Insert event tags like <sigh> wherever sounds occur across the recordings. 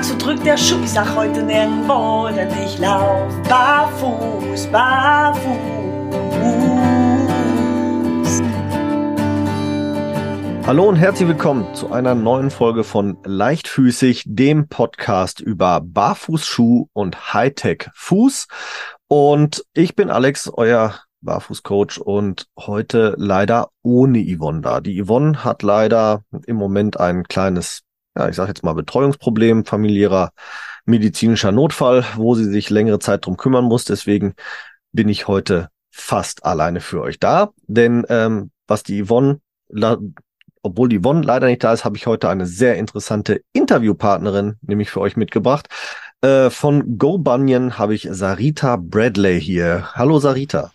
sag, so drückt der Schuh. Ich sag heute nirgendwo, denn ich lauf barfuß, barfuß. Hallo und herzlich willkommen zu einer neuen Folge von Leichtfüßig, dem Podcast über Barfußschuh und Hightech-Fuß. Und ich bin Alex, euer Barfußcoach und heute leider ohne Yvonne da. Die Yvonne hat leider im Moment ein kleines ja, ich sage jetzt mal Betreuungsproblem, familiärer medizinischer Notfall, wo sie sich längere Zeit drum kümmern muss. Deswegen bin ich heute fast alleine für euch da. Denn ähm, was die Yvonne, obwohl die Yvonne leider nicht da ist, habe ich heute eine sehr interessante Interviewpartnerin, nämlich für euch mitgebracht. Äh, von Go Bunyan habe ich Sarita Bradley hier. Hallo Sarita.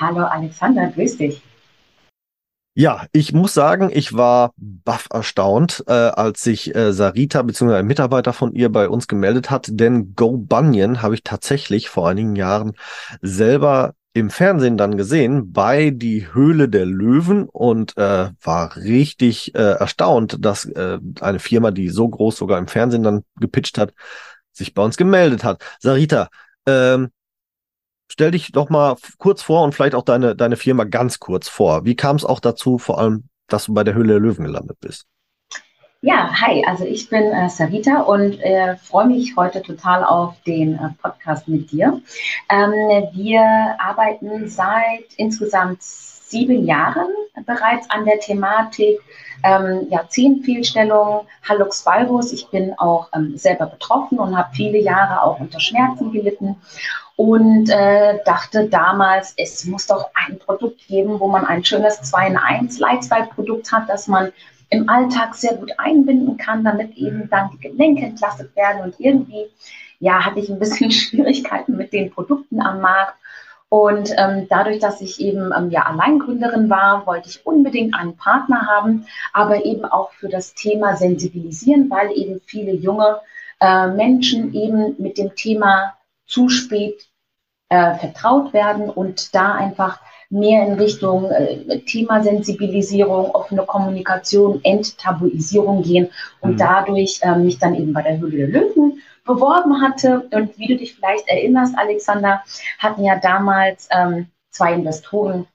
Hallo Alexander, grüß dich. Ja, ich muss sagen, ich war baff erstaunt, äh, als sich äh, Sarita bzw. ein Mitarbeiter von ihr bei uns gemeldet hat, denn Go Bunyan habe ich tatsächlich vor einigen Jahren selber im Fernsehen dann gesehen bei Die Höhle der Löwen und äh, war richtig äh, erstaunt, dass äh, eine Firma, die so groß sogar im Fernsehen dann gepitcht hat, sich bei uns gemeldet hat. Sarita, ähm, stell dich doch mal kurz vor und vielleicht auch deine, deine Firma ganz kurz vor. Wie kam es auch dazu, vor allem, dass du bei der Höhle der Löwen gelandet bist? Ja, hi, also ich bin äh, Sarita und äh, freue mich heute total auf den äh, Podcast mit dir. Ähm, wir arbeiten seit insgesamt sieben Jahren bereits an der Thematik ähm, ja, Zehenfehlstellung, Hallux valgus. Ich bin auch ähm, selber betroffen und habe viele Jahre auch unter Schmerzen gelitten und äh, dachte damals, es muss doch ein Produkt geben, wo man ein schönes 2 in 1 Leitzweig-Produkt hat, das man im Alltag sehr gut einbinden kann, damit eben dann die Gelenke entlastet werden. Und irgendwie, ja, hatte ich ein bisschen <laughs> Schwierigkeiten mit den Produkten am Markt. Und ähm, dadurch, dass ich eben ähm, ja Alleingründerin war, wollte ich unbedingt einen Partner haben, aber eben auch für das Thema sensibilisieren, weil eben viele junge äh, Menschen eben mit dem Thema zu spät äh, vertraut werden und da einfach mehr in Richtung äh, Thema Sensibilisierung, offene Kommunikation, Enttabuisierung gehen und mhm. dadurch äh, mich dann eben bei der Höhle der Löwen beworben hatte. Und wie du dich vielleicht erinnerst, Alexander, hatten ja damals ähm, zwei Investoren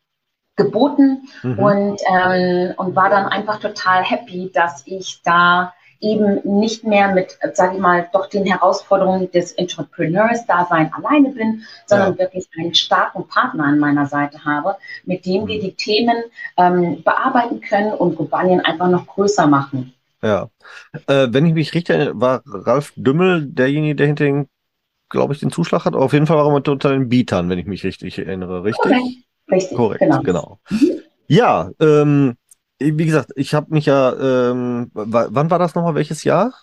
geboten mhm. und, ähm, und war dann einfach total happy, dass ich da eben nicht mehr mit, sage ich mal, doch den Herausforderungen des Entrepreneurs-Dasein alleine bin, sondern ja. wirklich einen starken Partner an meiner Seite habe, mit dem wir mhm. die Themen ähm, bearbeiten können und Globalien einfach noch größer machen. Ja. Äh, wenn ich mich richtig erinnere, war Ralf Dümmel derjenige, der hinter den, glaube ich, den Zuschlag hat. Auf jeden Fall war er mit unter den Bietern, wenn ich mich richtig erinnere, richtig? Korrekt, richtig, Korrekt, genau. genau. Mhm. Ja, ähm, wie gesagt, ich habe mich ja, ähm, wann war das nochmal, welches Jahr?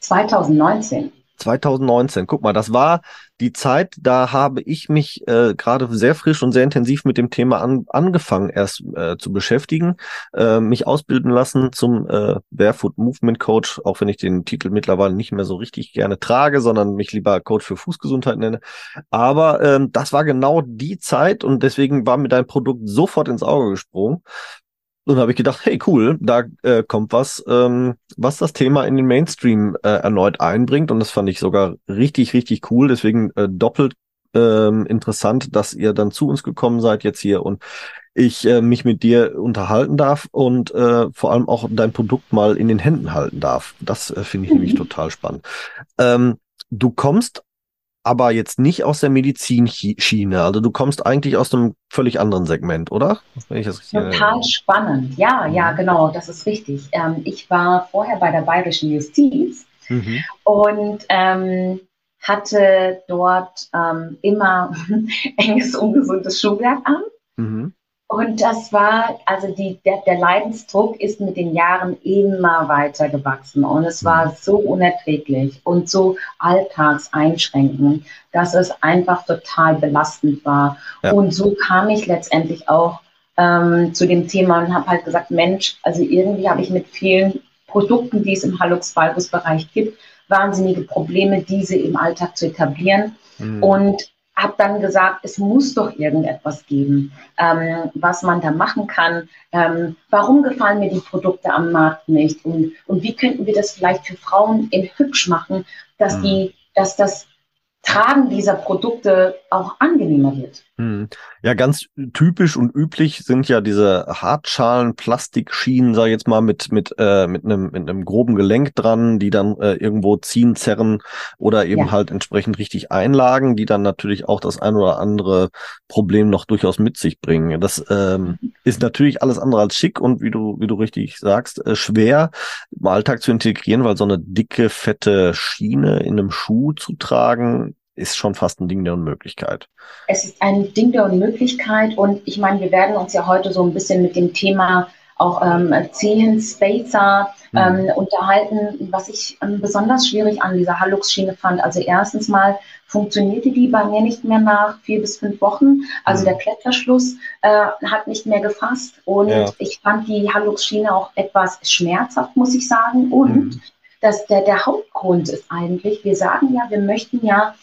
2019. 2019, guck mal, das war die Zeit, da habe ich mich äh, gerade sehr frisch und sehr intensiv mit dem Thema an, angefangen erst äh, zu beschäftigen, äh, mich ausbilden lassen zum äh, Barefoot Movement Coach, auch wenn ich den Titel mittlerweile nicht mehr so richtig gerne trage, sondern mich lieber Coach für Fußgesundheit nenne. Aber ähm, das war genau die Zeit und deswegen war mir dein Produkt sofort ins Auge gesprungen. Und habe ich gedacht, hey cool, da äh, kommt was, ähm, was das Thema in den Mainstream äh, erneut einbringt. Und das fand ich sogar richtig, richtig cool. Deswegen äh, doppelt ähm, interessant, dass ihr dann zu uns gekommen seid jetzt hier und ich äh, mich mit dir unterhalten darf und äh, vor allem auch dein Produkt mal in den Händen halten darf. Das äh, finde ich mhm. nämlich total spannend. Ähm, du kommst aber jetzt nicht aus der Medizinschiene. Also du kommst eigentlich aus einem völlig anderen Segment, oder? Total spannend. Ja, ja, mhm. genau, das ist richtig. Ähm, ich war vorher bei der Bayerischen Justiz mhm. und ähm, hatte dort ähm, immer <laughs> enges, ungesundes Schuhwerk an. Mhm. Und das war, also die, der, der, Leidensdruck ist mit den Jahren immer weiter gewachsen und es war mhm. so unerträglich und so alltagseinschränkend, dass es einfach total belastend war. Ja. Und so kam ich letztendlich auch ähm, zu dem Thema und habe halt gesagt, Mensch, also irgendwie habe ich mit vielen Produkten, die es im Hallux-Valgus-Bereich gibt, wahnsinnige Probleme, diese im Alltag zu etablieren. Mhm. Und habe dann gesagt, es muss doch irgendetwas geben, ähm, was man da machen kann. Ähm, warum gefallen mir die Produkte am Markt nicht? Und, und wie könnten wir das vielleicht für Frauen in hübsch machen, dass mhm. die, dass das Tragen dieser Produkte auch angenehmer wird. Hm. Ja, ganz typisch und üblich sind ja diese Hartschalen, Plastikschienen, sag ich jetzt mal, mit mit äh, mit einem mit einem groben Gelenk dran, die dann äh, irgendwo ziehen, zerren oder eben ja. halt entsprechend richtig einlagen, die dann natürlich auch das ein oder andere Problem noch durchaus mit sich bringen. Das ähm, ist natürlich alles andere als schick und wie du wie du richtig sagst, äh, schwer im Alltag zu integrieren, weil so eine dicke fette Schiene in einem Schuh zu tragen ist schon fast ein Ding der Unmöglichkeit. Es ist ein Ding der Unmöglichkeit und ich meine, wir werden uns ja heute so ein bisschen mit dem Thema auch ähm, Zehen, Spacer mhm. ähm, unterhalten, was ich ähm, besonders schwierig an dieser Hallux-Schiene fand. Also erstens mal funktionierte die bei mir nicht mehr nach vier bis fünf Wochen. Also mhm. der Klettverschluss äh, hat nicht mehr gefasst und ja. ich fand die Hallux-Schiene auch etwas schmerzhaft, muss ich sagen. Und mhm. dass der, der Hauptgrund ist eigentlich, wir sagen ja, wir möchten ja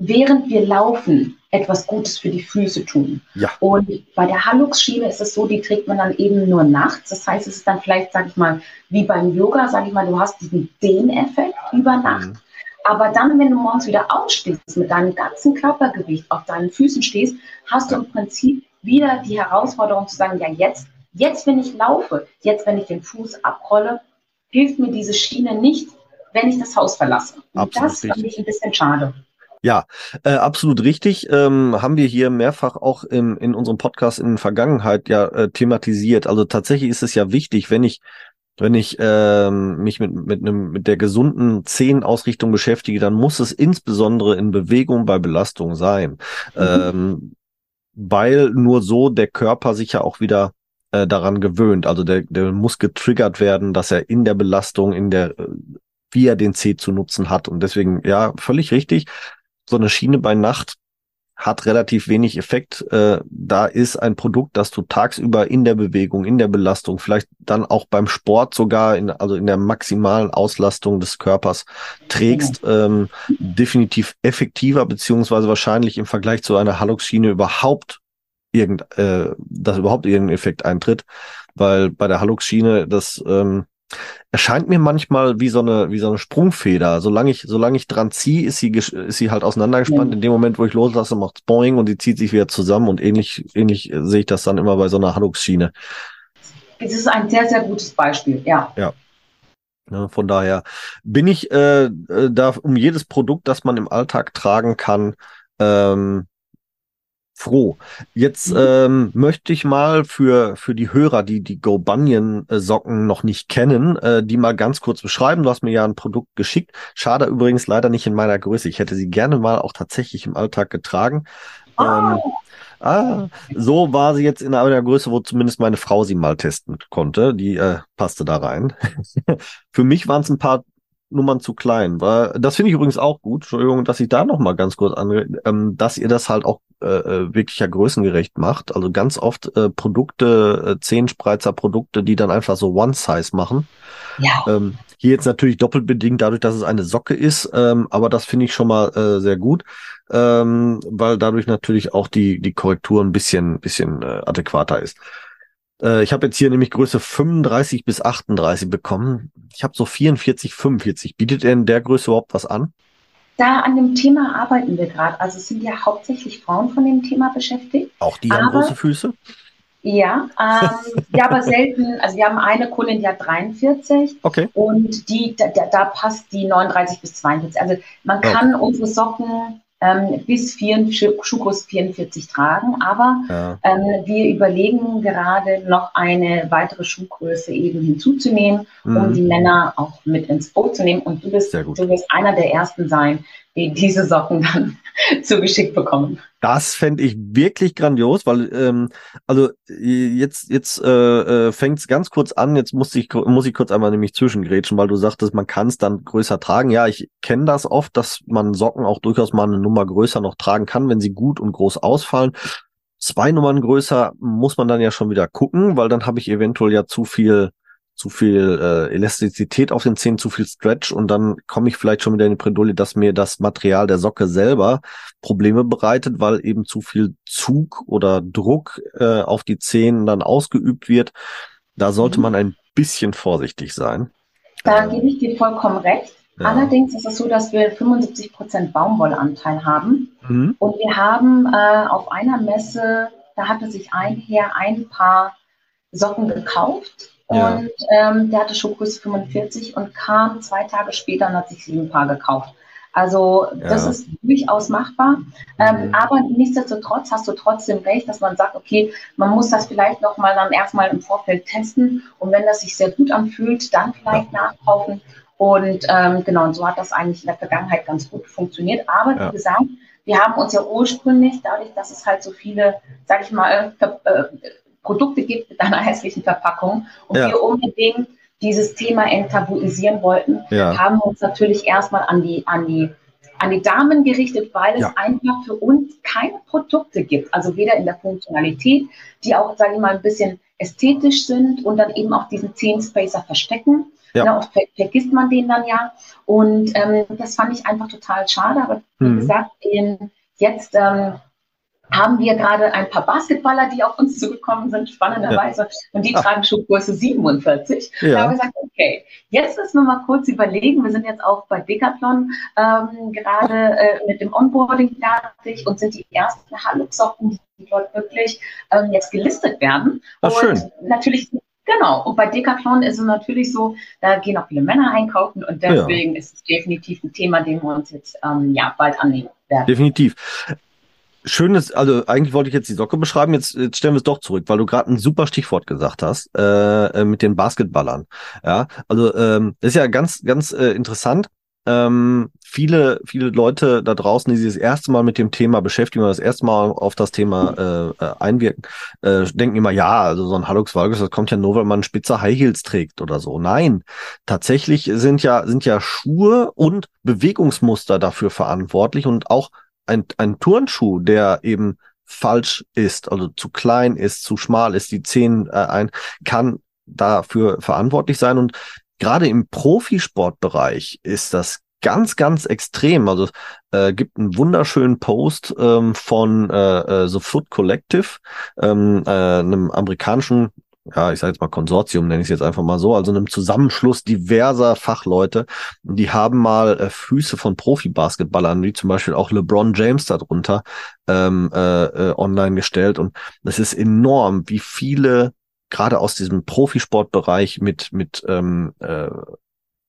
während wir laufen etwas Gutes für die Füße tun. Ja. Und bei der Hallux-Schiene ist es so, die trägt man dann eben nur nachts. Das heißt, es ist dann vielleicht, sage ich mal, wie beim Yoga, sage ich mal, du hast diesen Dehneffekt über Nacht. Mhm. Aber dann, wenn du morgens wieder aufstehst, mit deinem ganzen Körpergewicht auf deinen Füßen stehst, hast du im Prinzip wieder die Herausforderung zu sagen, ja jetzt, jetzt, wenn ich laufe, jetzt, wenn ich den Fuß abrolle, hilft mir diese Schiene nicht, wenn ich das Haus verlasse. Und Absolut das fand ich ein bisschen schade. Ja, äh, absolut richtig. Ähm, haben wir hier mehrfach auch im, in unserem Podcast in der Vergangenheit ja äh, thematisiert. Also tatsächlich ist es ja wichtig, wenn ich wenn ich ähm, mich mit mit einem mit der gesunden Zehenausrichtung beschäftige, dann muss es insbesondere in Bewegung bei Belastung sein, mhm. ähm, weil nur so der Körper sich ja auch wieder äh, daran gewöhnt. Also der der muss getriggert werden, dass er in der Belastung, in der äh, wie er den Zeh zu nutzen hat. Und deswegen, ja, völlig richtig so eine Schiene bei Nacht hat relativ wenig Effekt. Äh, da ist ein Produkt, das du tagsüber in der Bewegung, in der Belastung, vielleicht dann auch beim Sport sogar, in, also in der maximalen Auslastung des Körpers trägst, ähm, definitiv effektiver, beziehungsweise wahrscheinlich im Vergleich zu einer Hallux-Schiene überhaupt irgend, äh, dass überhaupt irgendein Effekt eintritt, weil bei der Hallux-Schiene das ähm, erscheint mir manchmal wie so eine wie so eine Sprungfeder. Solange ich solange ich dran ziehe, ist sie ist sie halt auseinandergespannt. Ja. In dem Moment, wo ich loslasse, macht's boing und sie zieht sich wieder zusammen und ähnlich ähnlich sehe ich das dann immer bei so einer Hallux-Schiene. Es ist ein sehr sehr gutes Beispiel, ja. Ja. ja von daher bin ich äh, äh da um jedes Produkt, das man im Alltag tragen kann, ähm, froh. Jetzt mhm. ähm, möchte ich mal für, für die Hörer, die die Go Bunyan Socken noch nicht kennen, äh, die mal ganz kurz beschreiben. Du hast mir ja ein Produkt geschickt. Schade übrigens leider nicht in meiner Größe. Ich hätte sie gerne mal auch tatsächlich im Alltag getragen. Oh. Ähm, ah, so war sie jetzt in einer Größe, wo zumindest meine Frau sie mal testen konnte. Die äh, passte da rein. <laughs> für mich waren es ein paar Nummern zu klein. Weil, das finde ich übrigens auch gut. Entschuldigung, dass ich da noch mal ganz kurz an, ähm, dass ihr das halt auch äh, äh, wirklich ja größengerecht macht. Also ganz oft äh, Produkte, äh, Zehenspreizer Produkte, die dann einfach so One-Size machen. Ja. Ähm, hier jetzt natürlich doppelt bedingt dadurch, dass es eine Socke ist, ähm, aber das finde ich schon mal äh, sehr gut, ähm, weil dadurch natürlich auch die, die Korrektur ein bisschen, bisschen äh, adäquater ist. Äh, ich habe jetzt hier nämlich Größe 35 bis 38 bekommen. Ich habe so 44, 45. Bietet er in der Größe überhaupt was an? da an dem Thema arbeiten wir gerade. Also es sind ja hauptsächlich Frauen von dem Thema beschäftigt. Auch die haben aber, große Füße? Ja, ähm, ja, aber selten. Also wir haben eine Kundin, die hat 43 okay. und die, da, da passt die 39 bis 42. Also man kann okay. unsere Socken ähm, bis vier, Schuhgröße 44 tragen. Aber ja. ähm, wir überlegen gerade noch eine weitere Schuhgröße eben hinzuzunehmen, mhm. um die Männer auch mit ins Boot zu nehmen. Und du bist, du wirst einer der ersten sein, die diese Socken dann <laughs> zugeschickt bekommen. Das fände ich wirklich grandios, weil ähm, also jetzt jetzt äh, äh, fängt es ganz kurz an. Jetzt muss ich muss ich kurz einmal nämlich zwischengrätschen, weil du sagtest, man kann es dann größer tragen. Ja, ich kenne das oft, dass man Socken auch durchaus mal eine Nummer größer noch tragen kann, wenn sie gut und groß ausfallen. Zwei Nummern größer muss man dann ja schon wieder gucken, weil dann habe ich eventuell ja zu viel zu viel äh, Elastizität auf den Zehen, zu viel Stretch und dann komme ich vielleicht schon wieder in die Bredouille, dass mir das Material der Socke selber Probleme bereitet, weil eben zu viel Zug oder Druck äh, auf die Zehen dann ausgeübt wird. Da sollte mhm. man ein bisschen vorsichtig sein. Da ähm, gebe ich dir vollkommen recht. Ja. Allerdings ist es so, dass wir 75 Prozent Baumwollanteil haben. Mhm. Und wir haben äh, auf einer Messe, da hatte sich ein Herr ein Paar Socken gekauft. Ja. Und ähm, der hatte Schuhgröße 45 und kam zwei Tage später und hat sich sieben Paar gekauft. Also das ja. ist durchaus machbar. Ähm, mhm. Aber nichtsdestotrotz hast du trotzdem recht, dass man sagt, okay, man muss das vielleicht nochmal dann erstmal im Vorfeld testen und wenn das sich sehr gut anfühlt, dann vielleicht ja. nachkaufen. Und ähm, genau, und so hat das eigentlich in der Vergangenheit ganz gut funktioniert. Aber wie gesagt, wir haben uns ja ursprünglich, dadurch, dass es halt so viele, sag ich mal, äh, äh Produkte gibt mit einer hässlichen Verpackung und ja. wir unbedingt dieses Thema enttabuisieren wollten, ja. haben wir uns natürlich erstmal an die, an die, an die Damen gerichtet, weil es ja. einfach für uns keine Produkte gibt, also weder in der Funktionalität, die auch, sage ich mal, ein bisschen ästhetisch sind und dann eben auch diesen Zehn-Spacer verstecken. Ja. Na, oft ver vergisst man den dann ja. Und ähm, das fand ich einfach total schade. Aber wie mhm. gesagt, in, jetzt ähm, haben wir gerade ein paar Basketballer, die auf uns zugekommen sind, spannenderweise, ja. und die Ach. tragen Schuhgröße 47. Ja. Da haben wir gesagt, okay, jetzt müssen wir mal kurz überlegen, wir sind jetzt auch bei Decathlon ähm, gerade äh, mit dem Onboarding fertig und sind die ersten Hallo-Socken, die dort wirklich ähm, jetzt gelistet werden. Ach, und schön. natürlich Genau. Und bei Decathlon ist es natürlich so, da gehen auch viele Männer einkaufen und deswegen ja. ist es definitiv ein Thema, dem wir uns jetzt ähm, ja bald annehmen werden. Definitiv schönes, also eigentlich wollte ich jetzt die Socke beschreiben, jetzt, jetzt stellen wir es doch zurück, weil du gerade ein super Stichwort gesagt hast, äh, äh, mit den Basketballern. Ja, also ähm, das ist ja ganz, ganz äh, interessant. Ähm, viele, viele Leute da draußen, die sich das erste Mal mit dem Thema beschäftigen oder das erste Mal auf das Thema äh, äh, einwirken, äh, denken immer, ja, also so ein Hallux Valgus, das kommt ja nur, wenn man spitze High Heels trägt oder so. Nein, tatsächlich sind ja, sind ja Schuhe und Bewegungsmuster dafür verantwortlich und auch ein, ein Turnschuh, der eben falsch ist, also zu klein ist, zu schmal ist, die Zehen äh, ein, kann dafür verantwortlich sein. Und gerade im Profisportbereich ist das ganz, ganz extrem. Also äh, gibt einen wunderschönen Post ähm, von äh, äh, The Foot Collective, ähm, äh, einem amerikanischen ja, ich sage jetzt mal Konsortium, nenne ich es jetzt einfach mal so, also einem Zusammenschluss diverser Fachleute. Die haben mal äh, Füße von Profi-Basketballern, wie zum Beispiel auch LeBron James darunter, ähm, äh, äh, online gestellt. Und das ist enorm, wie viele gerade aus diesem Profisportbereich mit, mit ähm, äh,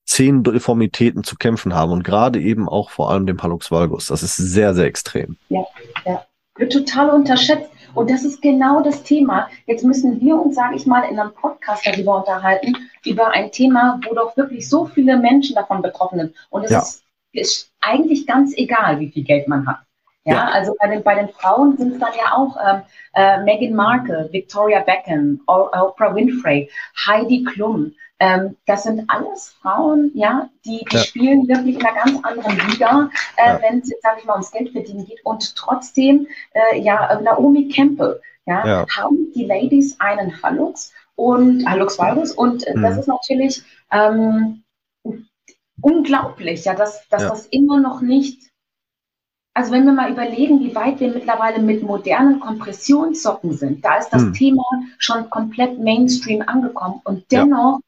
zehn Deformitäten zu kämpfen haben und gerade eben auch vor allem dem Hallux valgus. Das ist sehr, sehr extrem. Ja, ja. Wird total unterschätzt. Und das ist genau das Thema. Jetzt müssen wir uns, sage ich mal, in einem Podcast darüber unterhalten, über ein Thema, wo doch wirklich so viele Menschen davon betroffen sind. Und es ja. ist, ist, eigentlich ganz egal, wie viel Geld man hat. Ja, ja. also bei den, bei den Frauen sind es dann ja auch ähm, äh, Meghan Markle, Victoria Beckham, Oprah Winfrey, Heidi Klum, ähm, das sind alles Frauen, ja, die, die ja. spielen wirklich in einer ganz anderen Liga, äh, ja. wenn es jetzt, sage ich mal, ums Geld verdienen geht. Und trotzdem, äh, ja, Naomi Campbell, ja, ja, haben die Ladies einen Hallux und Hallux Valgus und äh, mhm. das ist natürlich ähm, unglaublich, ja, dass, dass das immer noch nicht also wenn wir mal überlegen, wie weit wir mittlerweile mit modernen Kompressionssocken sind, da ist das hm. Thema schon komplett Mainstream angekommen. Und dennoch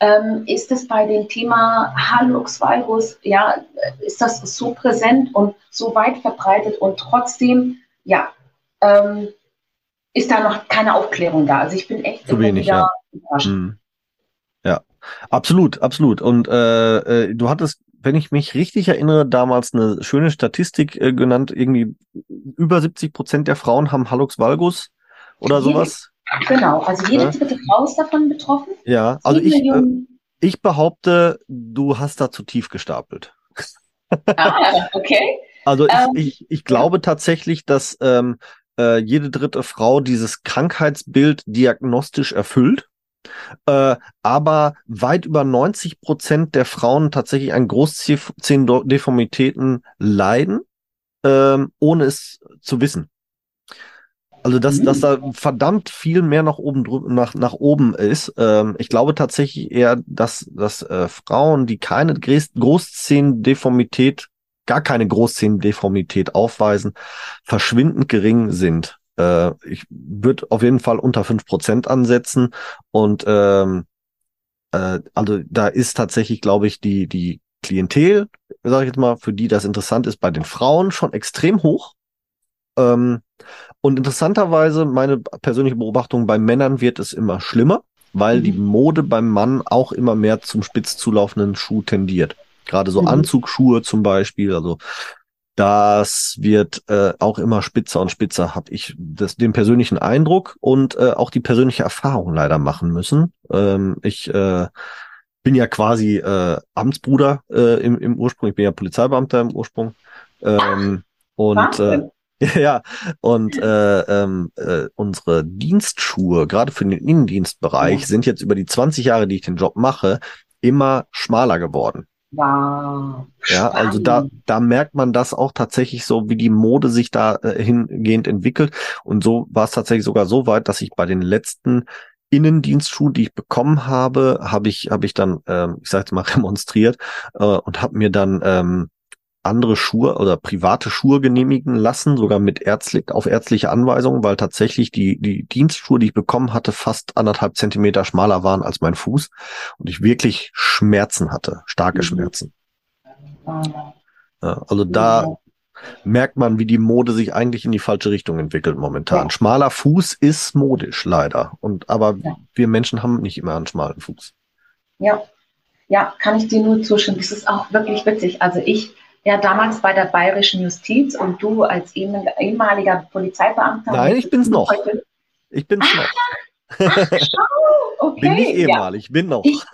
ähm, ist es bei dem Thema Halux Valgus, ja, ist das so präsent und so weit verbreitet und trotzdem, ja, ähm, ist da noch keine Aufklärung da. Also ich bin echt zu wenig, ja. überrascht. Hm. Ja, absolut, absolut. Und äh, äh, du hattest, wenn ich mich richtig erinnere, damals eine schöne Statistik äh, genannt, irgendwie über 70 Prozent der Frauen haben Hallux Valgus oder sowas. Genau, also jede ja. dritte Frau ist davon betroffen. Ja, also ich, äh, ich behaupte, du hast da zu tief gestapelt. Ah, okay. Also ich, ähm, ich, ich glaube tatsächlich, dass ähm, äh, jede dritte Frau dieses Krankheitsbild diagnostisch erfüllt. Äh, aber weit über 90 Prozent der Frauen tatsächlich an Großzehendeformitäten leiden, ähm, ohne es zu wissen. Also dass, mhm. dass da verdammt viel mehr nach oben nach, nach oben ist. Ähm, ich glaube tatsächlich eher, dass, dass äh, Frauen, die keine Großzehendeformität, gar keine Großzehendeformität aufweisen, verschwindend gering sind. Äh, ich würde auf jeden Fall unter fünf Prozent ansetzen. Und ähm, äh, also da ist tatsächlich, glaube ich, die, die Klientel, sage ich jetzt mal, für die das interessant ist, bei den Frauen schon extrem hoch. Ähm, und interessanterweise, meine persönliche Beobachtung, bei Männern wird es immer schlimmer, weil mhm. die Mode beim Mann auch immer mehr zum spitz zulaufenden Schuh tendiert. Gerade so mhm. Anzugsschuhe zum Beispiel, also das wird äh, auch immer spitzer und spitzer, habe ich das, den persönlichen Eindruck und äh, auch die persönliche Erfahrung leider machen müssen. Ähm, ich äh, bin ja quasi äh, Amtsbruder äh, im, im Ursprung, ich bin ja Polizeibeamter im Ursprung. Ähm, und äh, <laughs> ja, und äh, ähm, äh, unsere Dienstschuhe, gerade für den Innendienstbereich, ja. sind jetzt über die 20 Jahre, die ich den Job mache, immer schmaler geworden. Wow. Ja, also da, da merkt man das auch tatsächlich so, wie die Mode sich da äh, hingehend entwickelt. Und so war es tatsächlich sogar so weit, dass ich bei den letzten Innendienstschuhen, die ich bekommen habe, habe ich, habe ich dann, ähm, ich sage jetzt mal, <laughs> remonstriert äh, und habe mir dann ähm, andere Schuhe oder private Schuhe genehmigen lassen, sogar mit ärztlich, auf ärztliche Anweisung, weil tatsächlich die, die Dienstschuhe, die ich bekommen hatte, fast anderthalb Zentimeter schmaler waren als mein Fuß und ich wirklich Schmerzen hatte, starke mhm. Schmerzen. Ja, also da merkt man, wie die Mode sich eigentlich in die falsche Richtung entwickelt momentan. Ja. Schmaler Fuß ist modisch leider und aber ja. wir Menschen haben nicht immer einen schmalen Fuß. Ja, ja, kann ich dir nur zustimmen. Das ist auch wirklich witzig. Also ich ja damals bei der bayerischen Justiz und du als ehemaliger Polizeibeamter. Nein, ich bin's noch. Heute... Ich bin's ach, noch. Ach, schau, okay. Bin nicht ehemalig, ja. bin noch. Ich,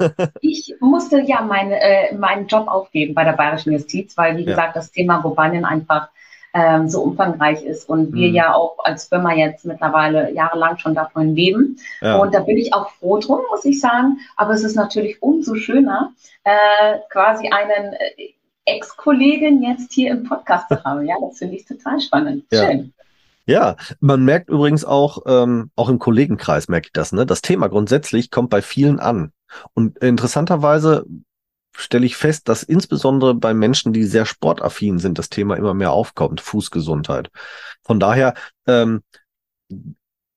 ich musste ja meine, äh, meinen Job aufgeben bei der bayerischen Justiz, weil, wie ja. gesagt, das Thema Bobanien einfach ähm, so umfangreich ist und wir mhm. ja auch als Firma jetzt mittlerweile jahrelang schon davon leben. Ja. Und da bin ich auch froh drum, muss ich sagen. Aber es ist natürlich umso schöner, äh, quasi einen äh, Ex-Kollegin jetzt hier im Podcast zu haben. Ja, das finde ich total spannend. Ja. Schön. Ja, man merkt übrigens auch, ähm, auch im Kollegenkreis merke ich das, ne? Das Thema grundsätzlich kommt bei vielen an. Und interessanterweise stelle ich fest, dass insbesondere bei Menschen, die sehr sportaffin sind, das Thema immer mehr aufkommt, Fußgesundheit. Von daher, ähm,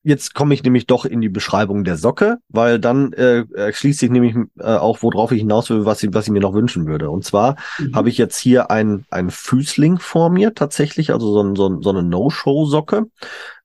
Jetzt komme ich nämlich doch in die Beschreibung der Socke, weil dann äh, erschließt sich nämlich äh, auch, worauf ich hinaus will, was ich, was ich mir noch wünschen würde. Und zwar mhm. habe ich jetzt hier ein, ein Füßling vor mir tatsächlich, also so, so, so eine No-Show-Socke.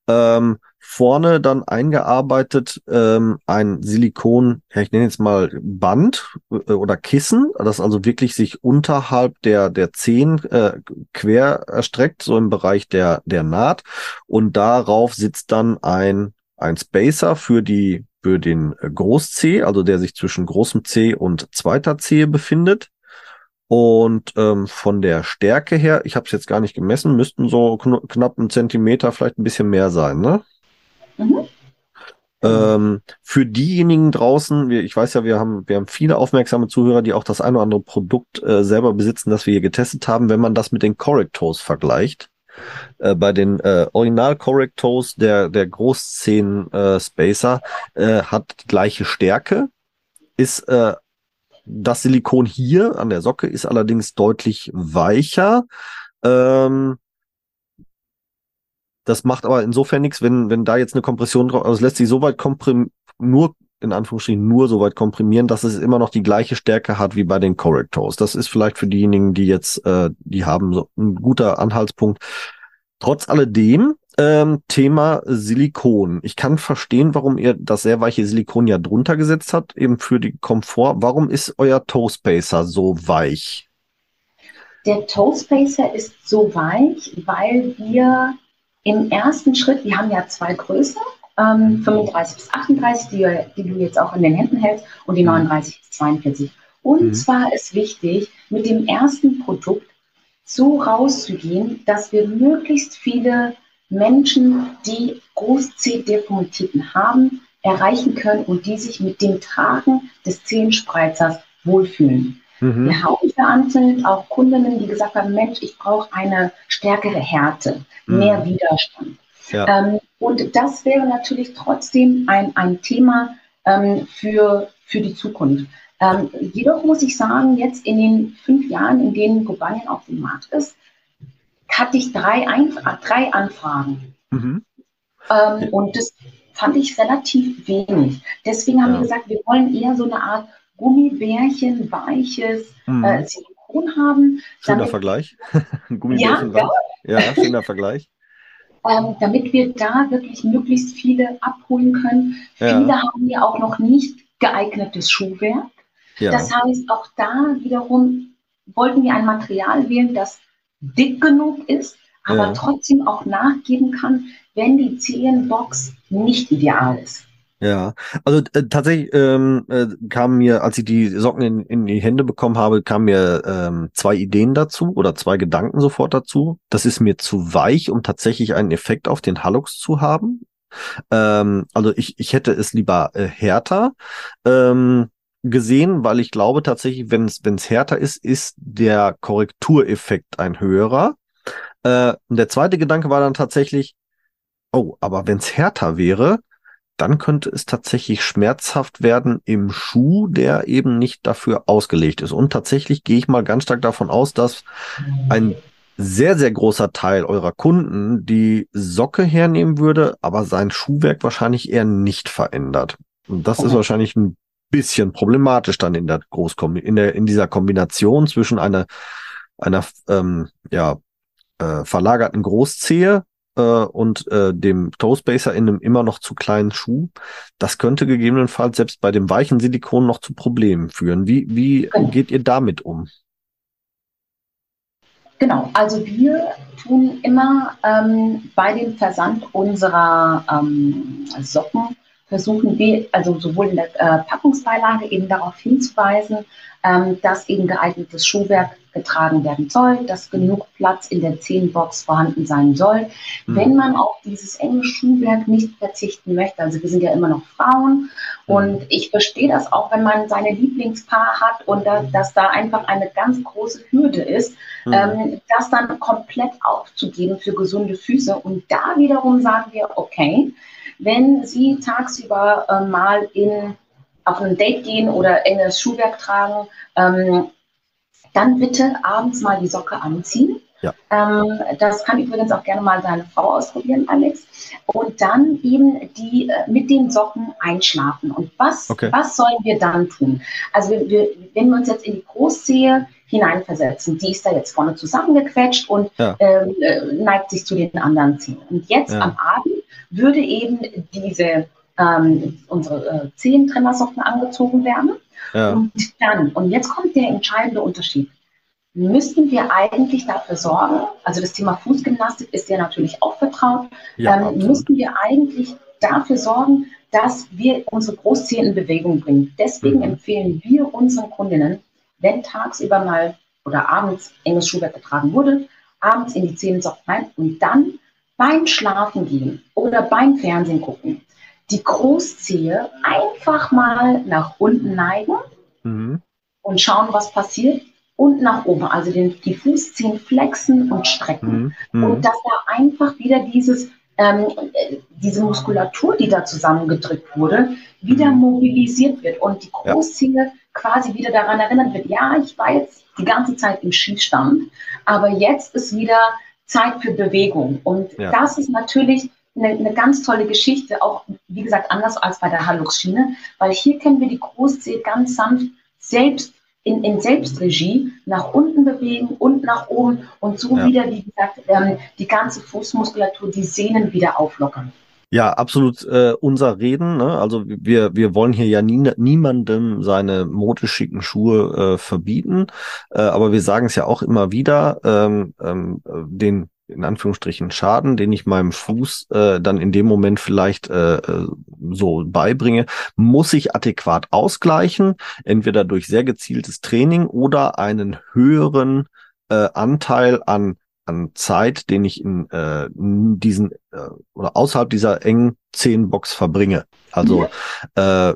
Ähm, vorne dann eingearbeitet ähm, ein Silikon, ich nenne jetzt mal Band äh, oder Kissen, das also wirklich sich unterhalb der der Zehen äh, quer erstreckt, so im Bereich der der Naht und darauf sitzt dann ein ein Spacer für die für den Groß-C, also der sich zwischen großem C und zweiter C befindet. Und ähm, von der Stärke her, ich habe es jetzt gar nicht gemessen, müssten so kn knapp einen Zentimeter, vielleicht ein bisschen mehr sein, ne? Mhm. Ähm, für diejenigen draußen, wir, ich weiß ja, wir haben, wir haben viele aufmerksame Zuhörer, die auch das eine oder andere Produkt äh, selber besitzen, das wir hier getestet haben. Wenn man das mit den Correctos vergleicht, äh, bei den äh, Original Correctos, der, der Großszenen äh, Spacer, äh, hat die gleiche Stärke, ist äh, das Silikon hier an der Socke ist allerdings deutlich weicher. Ähm, das macht aber insofern nichts, wenn, wenn da jetzt eine Kompression drauf, also es lässt sich so weit komprim nur in Anführungsstrichen nur so weit komprimieren, dass es immer noch die gleiche Stärke hat wie bei den Correctors. Das ist vielleicht für diejenigen, die jetzt, äh, die haben so ein guter Anhaltspunkt. Trotz alledem, ähm, Thema Silikon. Ich kann verstehen, warum ihr das sehr weiche Silikon ja drunter gesetzt habt, eben für die Komfort. Warum ist euer Toe Spacer so weich? Der Toe Spacer ist so weich, weil wir im ersten Schritt, wir haben ja zwei Größen, ähm, 35 bis 38, die, die, du jetzt auch in den Händen hältst, und die 39 mhm. bis 42. Und mhm. zwar ist wichtig, mit dem ersten Produkt so rauszugehen, dass wir möglichst viele Menschen, die Groß-C-Deformitäten haben, erreichen können und die sich mit dem Tragen des Zehenspreizers wohlfühlen. Mhm. Wir haben verantwortet auch Kundinnen, die gesagt haben, Mensch, ich brauche eine stärkere Härte, mhm. mehr Widerstand. Ja. Ähm, und das wäre natürlich trotzdem ein, ein Thema ähm, für, für die Zukunft. Ähm, jedoch muss ich sagen, jetzt in den fünf Jahren, in denen Gobanien auf dem Markt ist, hatte ich drei, Einf drei Anfragen. Mhm. Ähm, und das fand ich relativ wenig. Deswegen haben ja. wir gesagt, wir wollen eher so eine Art Gummibärchen, weiches mhm. äh, Silikon haben. Schöner damit, Vergleich. <laughs> Gummibärchen, ja, ja. ja, schöner Vergleich. Ähm, damit wir da wirklich möglichst viele abholen können. Ja. Viele haben ja auch noch nicht geeignetes Schuhwerk. Ja. Das heißt, auch da wiederum wollten wir ein Material wählen, das dick genug ist, aber ja. trotzdem auch nachgeben kann, wenn die Zehenbox nicht ideal ist. Ja, also äh, tatsächlich ähm, äh, kam mir, als ich die Socken in, in die Hände bekommen habe, kamen mir ähm, zwei Ideen dazu oder zwei Gedanken sofort dazu. Das ist mir zu weich, um tatsächlich einen Effekt auf den Hallux zu haben. Ähm, also ich, ich hätte es lieber äh, härter. Ähm, gesehen, weil ich glaube tatsächlich, wenn es härter ist, ist der Korrektureffekt ein höherer. Äh, der zweite Gedanke war dann tatsächlich, oh, aber wenn es härter wäre, dann könnte es tatsächlich schmerzhaft werden im Schuh, der eben nicht dafür ausgelegt ist. Und tatsächlich gehe ich mal ganz stark davon aus, dass ein sehr, sehr großer Teil eurer Kunden die Socke hernehmen würde, aber sein Schuhwerk wahrscheinlich eher nicht verändert. Und das okay. ist wahrscheinlich ein bisschen problematisch dann in der Großkom in der in dieser Kombination zwischen einer einer ähm, ja äh, verlagerten Großzehe äh, und äh, dem Toespacer in einem immer noch zu kleinen Schuh. Das könnte gegebenenfalls selbst bei dem weichen Silikon noch zu Problemen führen. Wie wie genau. geht ihr damit um? Genau, also wir tun immer ähm, bei dem Versand unserer ähm, Socken versuchen wir, also sowohl in der äh, Packungsbeilage eben darauf hinzuweisen, dass eben geeignetes Schuhwerk getragen werden soll, dass genug Platz in der Zehenbox vorhanden sein soll. Mhm. Wenn man auf dieses enge Schuhwerk nicht verzichten möchte, also wir sind ja immer noch Frauen mhm. und ich verstehe das auch, wenn man seine Lieblingspaar hat und da, dass da einfach eine ganz große Hürde ist, mhm. ähm, das dann komplett aufzugeben für gesunde Füße. Und da wiederum sagen wir, okay, wenn Sie tagsüber äh, mal in, auf ein Date gehen oder enges Schuhwerk tragen, ähm, dann bitte abends mal die Socke anziehen. Ja. Ähm, das kann übrigens auch gerne mal deine Frau ausprobieren, Alex. Und dann eben die äh, mit den Socken einschlafen. Und was, okay. was sollen wir dann tun? Also wir, wir, wenn wir uns jetzt in die Großzehe hineinversetzen, die ist da jetzt vorne zusammengequetscht und ja. ähm, äh, neigt sich zu den anderen Zehen. Und jetzt ja. am Abend würde eben diese ähm, unsere äh, Zehentrennersocken angezogen werden. Ja. Und dann, und jetzt kommt der entscheidende Unterschied. Müssten wir eigentlich dafür sorgen, also das Thema Fußgymnastik ist ja natürlich auch vertraut, ja, ähm, müssten wir eigentlich dafür sorgen, dass wir unsere Großzehen in Bewegung bringen. Deswegen mhm. empfehlen wir unseren Kundinnen, wenn tagsüber mal oder abends enges Schuhwerk getragen wurde, abends in die Zehensocken rein und dann beim Schlafen gehen oder beim Fernsehen gucken, die Großzehe einfach mal nach unten neigen mhm. und schauen, was passiert. Und nach oben, also den, die Fußzehen flexen und strecken. Mhm. Und dass da einfach wieder dieses, ähm, diese Muskulatur, die da zusammengedrückt wurde, wieder mhm. mobilisiert wird und die Großzehe ja. quasi wieder daran erinnert wird, ja, ich war jetzt die ganze Zeit im Schießstand, aber jetzt ist wieder Zeit für Bewegung. Und ja. das ist natürlich eine, eine, ganz tolle Geschichte, auch wie gesagt anders als bei der Hallux-Schiene, weil hier können wir die Großzehe ganz sanft selbst in, in Selbstregie nach unten bewegen und nach oben und so ja. wieder, wie gesagt, ähm, die ganze Fußmuskulatur, die Sehnen wieder auflockern. Ja, absolut äh, unser Reden. Ne? Also wir, wir wollen hier ja nie, niemandem seine modeschicken Schuhe äh, verbieten, äh, aber wir sagen es ja auch immer wieder, ähm, ähm, den in Anführungsstrichen Schaden, den ich meinem Fuß äh, dann in dem Moment vielleicht äh, äh so beibringe, muss ich adäquat ausgleichen, entweder durch sehr gezieltes Training oder einen höheren äh, Anteil an an Zeit, den ich in, äh, diesen äh, oder außerhalb dieser engen Zehenbox verbringe. Also äh,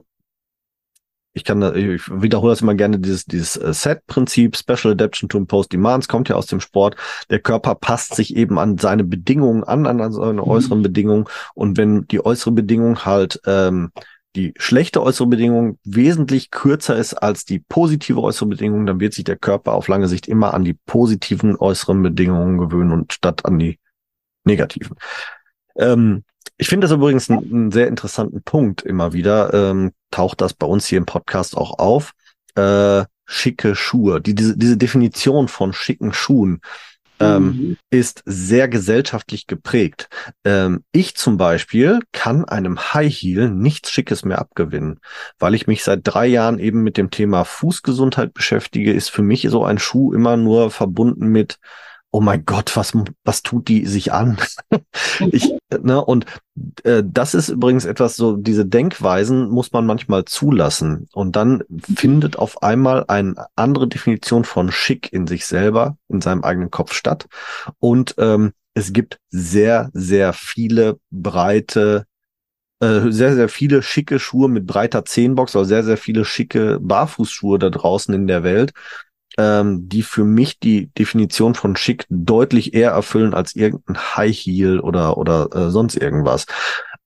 ich kann, ich wiederhole das immer gerne, dieses, dieses äh, Set-Prinzip, Special Adaption to Impose Demands, kommt ja aus dem Sport. Der Körper passt sich eben an seine Bedingungen an, an seine mhm. äußeren Bedingungen. Und wenn die äußere Bedingung halt ähm, die schlechte äußere Bedingung wesentlich kürzer ist als die positive äußere Bedingung, dann wird sich der Körper auf lange Sicht immer an die positiven äußeren Bedingungen gewöhnen und statt an die negativen. Ähm, ich finde das übrigens einen, sehr interessanten Punkt immer wieder. Ähm, taucht das bei uns hier im Podcast auch auf. Äh, schicke Schuhe. Die, diese, diese Definition von schicken Schuhen ähm, mhm. ist sehr gesellschaftlich geprägt. Ähm, ich zum Beispiel kann einem High Heel nichts Schickes mehr abgewinnen, weil ich mich seit drei Jahren eben mit dem Thema Fußgesundheit beschäftige, ist für mich so ein Schuh immer nur verbunden mit oh mein Gott, was, was tut die sich an? <laughs> ich, ne, und äh, das ist übrigens etwas so, diese Denkweisen muss man manchmal zulassen. Und dann findet auf einmal eine andere Definition von schick in sich selber, in seinem eigenen Kopf statt. Und ähm, es gibt sehr, sehr viele breite äh, sehr, sehr viele schicke Schuhe mit breiter Zehenbox, also sehr, sehr viele schicke Barfußschuhe da draußen in der Welt ähm, die für mich die Definition von schick deutlich eher erfüllen als irgendein High Heel oder oder äh, sonst irgendwas.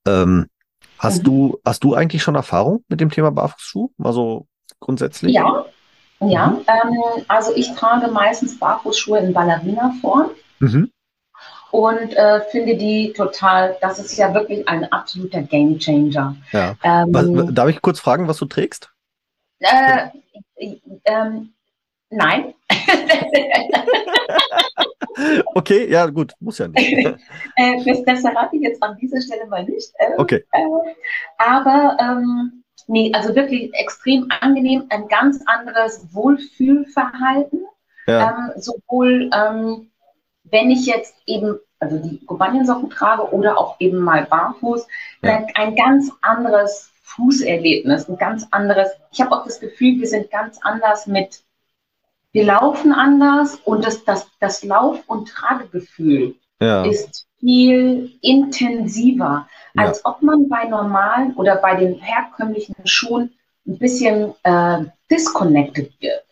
Ähm, hast mhm. du hast du eigentlich schon Erfahrung mit dem Thema Barfußschuh? Also grundsätzlich? Ja, ja. Mhm. Ähm, also ich trage meistens Barfußschuhe in Ballerina-Form. Mhm. Und äh, finde die total, das ist ja wirklich ein absoluter Gamechanger. Ja. Ähm, darf ich kurz fragen, was du trägst? Äh, ähm, Nein. <laughs> okay, ja, gut, muss ja nicht. <laughs> äh, das, das verrate ich jetzt an dieser Stelle mal nicht. Äh, okay. Äh, aber ähm, nee, also wirklich extrem angenehm, ein ganz anderes Wohlfühlverhalten. Ja. Ähm, sowohl ähm, wenn ich jetzt eben also die Gobaniensocken trage oder auch eben mal barfuß, ja. ein ganz anderes Fußerlebnis, ein ganz anderes. Ich habe auch das Gefühl, wir sind ganz anders mit wir laufen anders und das, das, das Lauf- und Tragegefühl ja. ist viel intensiver, als ja. ob man bei normalen oder bei den herkömmlichen Schuhen ein bisschen äh, disconnected wird.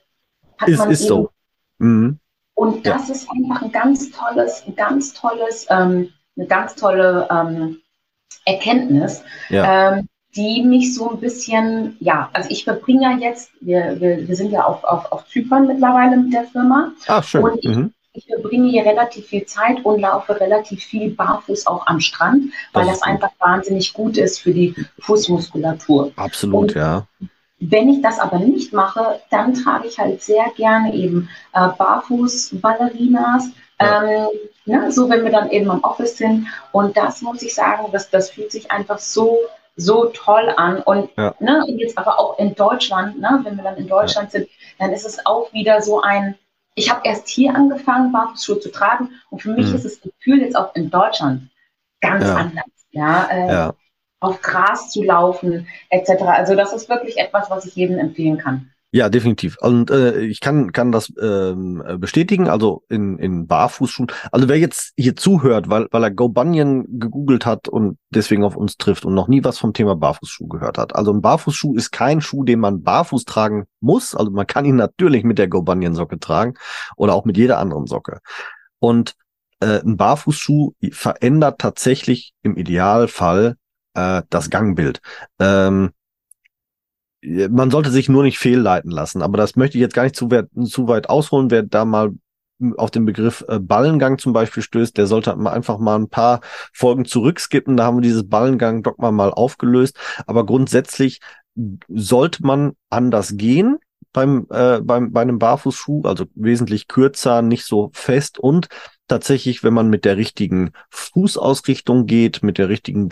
Hat ist, ist so. Mhm. Und das ja. ist einfach ein ganz tolles, ein ganz tolles, ähm, eine ganz tolle ähm, Erkenntnis, ähm, die mich so ein bisschen, ja, also ich verbringe ja jetzt, wir, wir, wir sind ja auf, auf, auf Zypern mittlerweile mit der Firma. Ach, schön. Und ich, mhm. ich verbringe hier relativ viel Zeit und laufe relativ viel barfuß auch am Strand, weil das, das einfach wahnsinnig gut ist für die Fußmuskulatur. Absolut, und ja. Wenn ich das aber nicht mache, dann trage ich halt sehr gerne eben äh, Barfuß-Ballerinas, ja. Ähm, ne, so wenn wir dann eben im Office sind. Und das muss ich sagen, das, das fühlt sich einfach so so toll an. Und, ja. ne, und jetzt aber auch in Deutschland, ne, wenn wir dann in Deutschland ja. sind, dann ist es auch wieder so ein, ich habe erst hier angefangen, Barfußschuhe zu tragen und für mich mhm. ist das Gefühl jetzt auch in Deutschland ganz ja. anders. Ja, äh, auf Gras zu laufen, etc. Also das ist wirklich etwas, was ich jedem empfehlen kann. Ja, definitiv. Und äh, ich kann, kann das ähm, bestätigen, also in, in Barfußschuhen. Also wer jetzt hier zuhört, weil, weil er Go Bunyan gegoogelt hat und deswegen auf uns trifft und noch nie was vom Thema Barfußschuh gehört hat. Also ein Barfußschuh ist kein Schuh, den man barfuß tragen muss. Also man kann ihn natürlich mit der Go Bunyan Socke tragen oder auch mit jeder anderen Socke. Und äh, ein Barfußschuh verändert tatsächlich im Idealfall äh, das Gangbild. Ähm, man sollte sich nur nicht fehlleiten lassen, aber das möchte ich jetzt gar nicht zu weit, zu weit ausholen. Wer da mal auf den Begriff äh, Ballengang zum Beispiel stößt, der sollte einfach mal ein paar Folgen zurückskippen. Da haben wir dieses Ballengang-Dogma mal aufgelöst. Aber grundsätzlich sollte man anders gehen beim, äh, beim, bei einem Barfußschuh, also wesentlich kürzer, nicht so fest und tatsächlich, wenn man mit der richtigen Fußausrichtung geht, mit der richtigen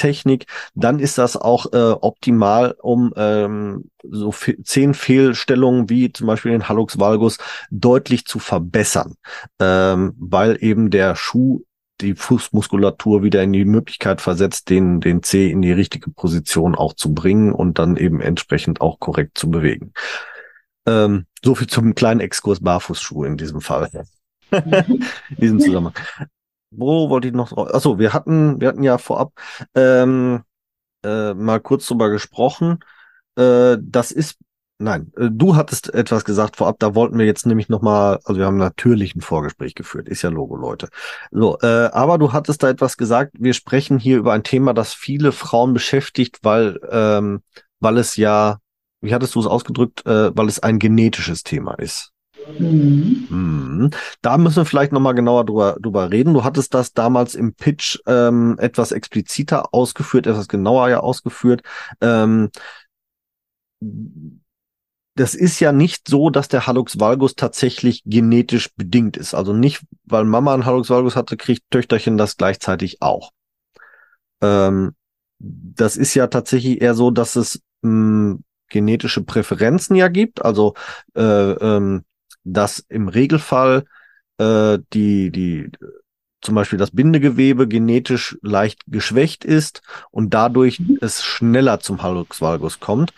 Gangtechnik, dann ist das auch äh, optimal, um ähm, so zehn Fehlstellungen wie zum Beispiel den Hallux valgus deutlich zu verbessern, ähm, weil eben der Schuh die Fußmuskulatur wieder in die Möglichkeit versetzt, den, den C in die richtige Position auch zu bringen und dann eben entsprechend auch korrekt zu bewegen. Ähm, so viel zum kleinen Exkurs Barfußschuhe in diesem Fall <laughs> in diesem Zusammenhang. Wo wollte ich noch drauf? Achso, wir hatten, wir hatten ja vorab ähm, äh, mal kurz drüber gesprochen. äh, das ist Nein, äh, du hattest etwas gesagt vorab, da wollten wir jetzt nämlich nochmal, also wir haben natürlich ein Vorgespräch geführt, ist ja Logo, Leute. So, äh, aber du hattest da etwas gesagt, wir sprechen hier über ein Thema, das viele Frauen beschäftigt, weil, ähm, weil es ja, wie hattest du es ausgedrückt, äh, weil es ein genetisches Thema ist. Mhm. Mhm. Da müssen wir vielleicht nochmal genauer drüber, drüber reden. Du hattest das damals im Pitch ähm, etwas expliziter ausgeführt, etwas genauer ja ausgeführt. Ähm, das ist ja nicht so, dass der Hallux valgus tatsächlich genetisch bedingt ist. Also nicht, weil Mama einen Hallux valgus hatte, kriegt Töchterchen das gleichzeitig auch. Ähm, das ist ja tatsächlich eher so, dass es mh, hm, genetische Präferenzen ja gibt. Also äh, ähm, dass im Regelfall äh, die die zum Beispiel das Bindegewebe genetisch leicht geschwächt ist und dadurch mhm. es schneller zum Hallux valgus kommt.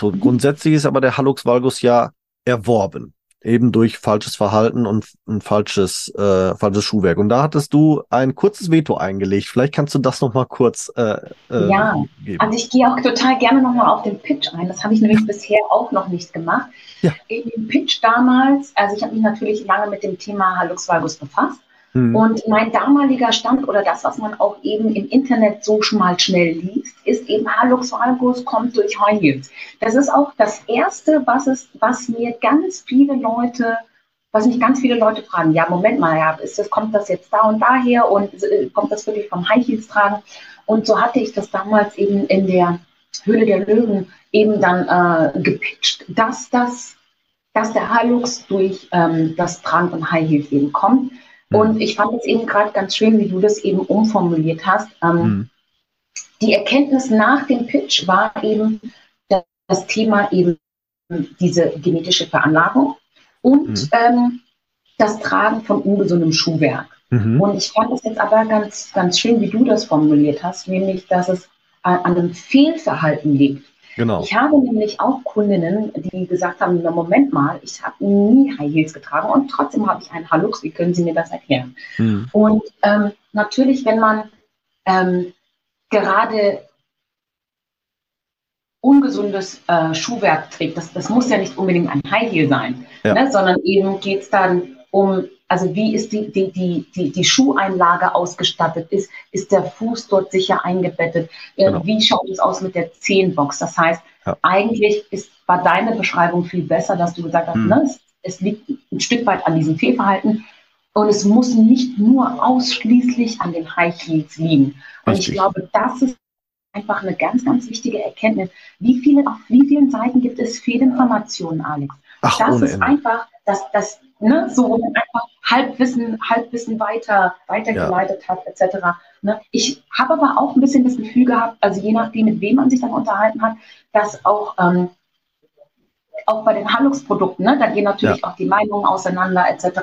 Mhm. Grundsätzlich ist aber der Hallux valgus ja erworben, eben durch falsches Verhalten und ein falsches, äh, falsches Schuhwerk. Und da hattest du ein kurzes Veto eingelegt. Vielleicht kannst du das noch mal kurz äh, äh, Ja, geben. also ich gehe auch total gerne noch mal auf den Pitch ein. Das habe ich nämlich bisher auch noch nicht gemacht. Ja. In dem Pitch damals, also ich habe mich natürlich lange mit dem Thema Hallux valgus befasst Mhm. Und mein damaliger Stand oder das, was man auch eben im Internet so mal schnell liest, ist eben Halux valgus kommt durch High Heels. Das ist auch das Erste, was, es, was mir ganz viele Leute, was mich ganz viele Leute fragen, ja, Moment mal, ja, ist das, kommt das jetzt da und daher und äh, kommt das wirklich vom High Heels tragen? Und so hatte ich das damals eben in der Höhle der Löwen eben dann äh, gepitcht, dass das dass der Halux durch ähm, das Tragen von High Heels eben kommt. Und mhm. ich fand es eben gerade ganz schön, wie du das eben umformuliert hast. Ähm, mhm. Die Erkenntnis nach dem Pitch war eben das Thema eben diese genetische Veranlagung und mhm. ähm, das Tragen von ungesundem Schuhwerk. Mhm. Und ich fand es jetzt aber ganz, ganz schön, wie du das formuliert hast, nämlich, dass es an einem Fehlverhalten liegt. Genau. Ich habe nämlich auch Kundinnen, die gesagt haben, na Moment mal, ich habe nie High Heels getragen und trotzdem habe ich einen Hallux, wie können Sie mir das erklären? Mhm. Und ähm, natürlich, wenn man ähm, gerade ungesundes äh, Schuhwerk trägt, das, das muss ja nicht unbedingt ein High Heel sein, ja. ne, sondern eben geht es dann um also wie ist die, die, die, die, die Schuheinlage ausgestattet? Ist, ist der Fuß dort sicher eingebettet? Äh, genau. Wie schaut es aus mit der Zehenbox? Das heißt, ja. eigentlich ist, war deine Beschreibung viel besser, dass du gesagt hast, hm. ne, es, es liegt ein Stück weit an diesem Fehlverhalten. Und es muss nicht nur ausschließlich an den High Heels liegen. Und Richtig. ich glaube, das ist einfach eine ganz, ganz wichtige Erkenntnis. Wie viele, auf wie vielen Seiten gibt es Fehlinformationen, Alex? Ach, das ist Ende. einfach, dass, dass ne, so einfach Halbwissen, Halbwissen weiter, weitergeleitet ja. hat, etc. Ne? Ich habe aber auch ein bisschen das Gefühl gehabt, also je nachdem, mit wem man sich dann unterhalten hat, dass auch, ähm, auch bei den Handlungsprodukten, ne, da gehen natürlich ja. auch die Meinungen auseinander, etc.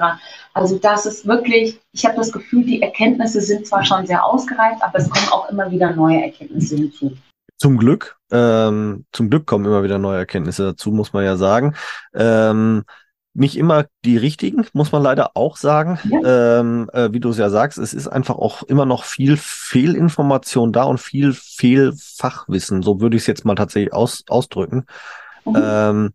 Also das ist wirklich, ich habe das Gefühl, die Erkenntnisse sind zwar schon sehr ausgereift, aber es kommen auch immer wieder neue Erkenntnisse hinzu. Zum Glück, ähm, zum Glück kommen immer wieder neue Erkenntnisse dazu, muss man ja sagen. Ähm, nicht immer die richtigen, muss man leider auch sagen. Ja. Ähm, äh, wie du es ja sagst, es ist einfach auch immer noch viel Fehlinformation da und viel Fehlfachwissen. So würde ich es jetzt mal tatsächlich aus, ausdrücken. Mhm. Ähm,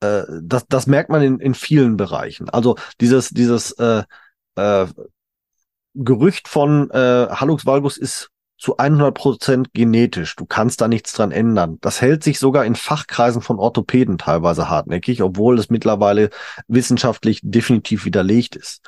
äh, das, das merkt man in, in vielen Bereichen. Also dieses, dieses äh, äh, Gerücht von äh, Hallux valgus ist zu 100 Prozent genetisch. Du kannst da nichts dran ändern. Das hält sich sogar in Fachkreisen von Orthopäden teilweise hartnäckig, obwohl es mittlerweile wissenschaftlich definitiv widerlegt ist.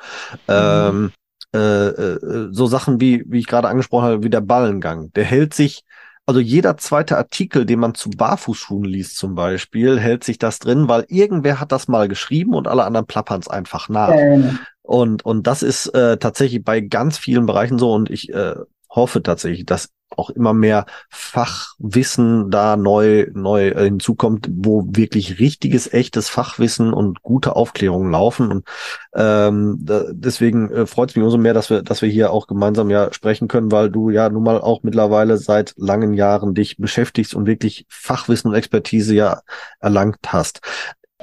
Mhm. Ähm, äh, äh, so Sachen wie, wie ich gerade angesprochen habe, wie der Ballengang. Der hält sich, also jeder zweite Artikel, den man zu Barfußschuhen liest zum Beispiel, hält sich das drin, weil irgendwer hat das mal geschrieben und alle anderen plappern es einfach nach. Ähm. Und, und das ist äh, tatsächlich bei ganz vielen Bereichen so. Und ich äh, hoffe tatsächlich, dass auch immer mehr Fachwissen da neu, neu äh, hinzukommt, wo wirklich richtiges, echtes Fachwissen und gute Aufklärungen laufen. Und ähm, da, deswegen äh, freut es mich umso mehr, dass wir, dass wir hier auch gemeinsam ja sprechen können, weil du ja nun mal auch mittlerweile seit langen Jahren dich beschäftigst und wirklich Fachwissen und Expertise ja erlangt hast.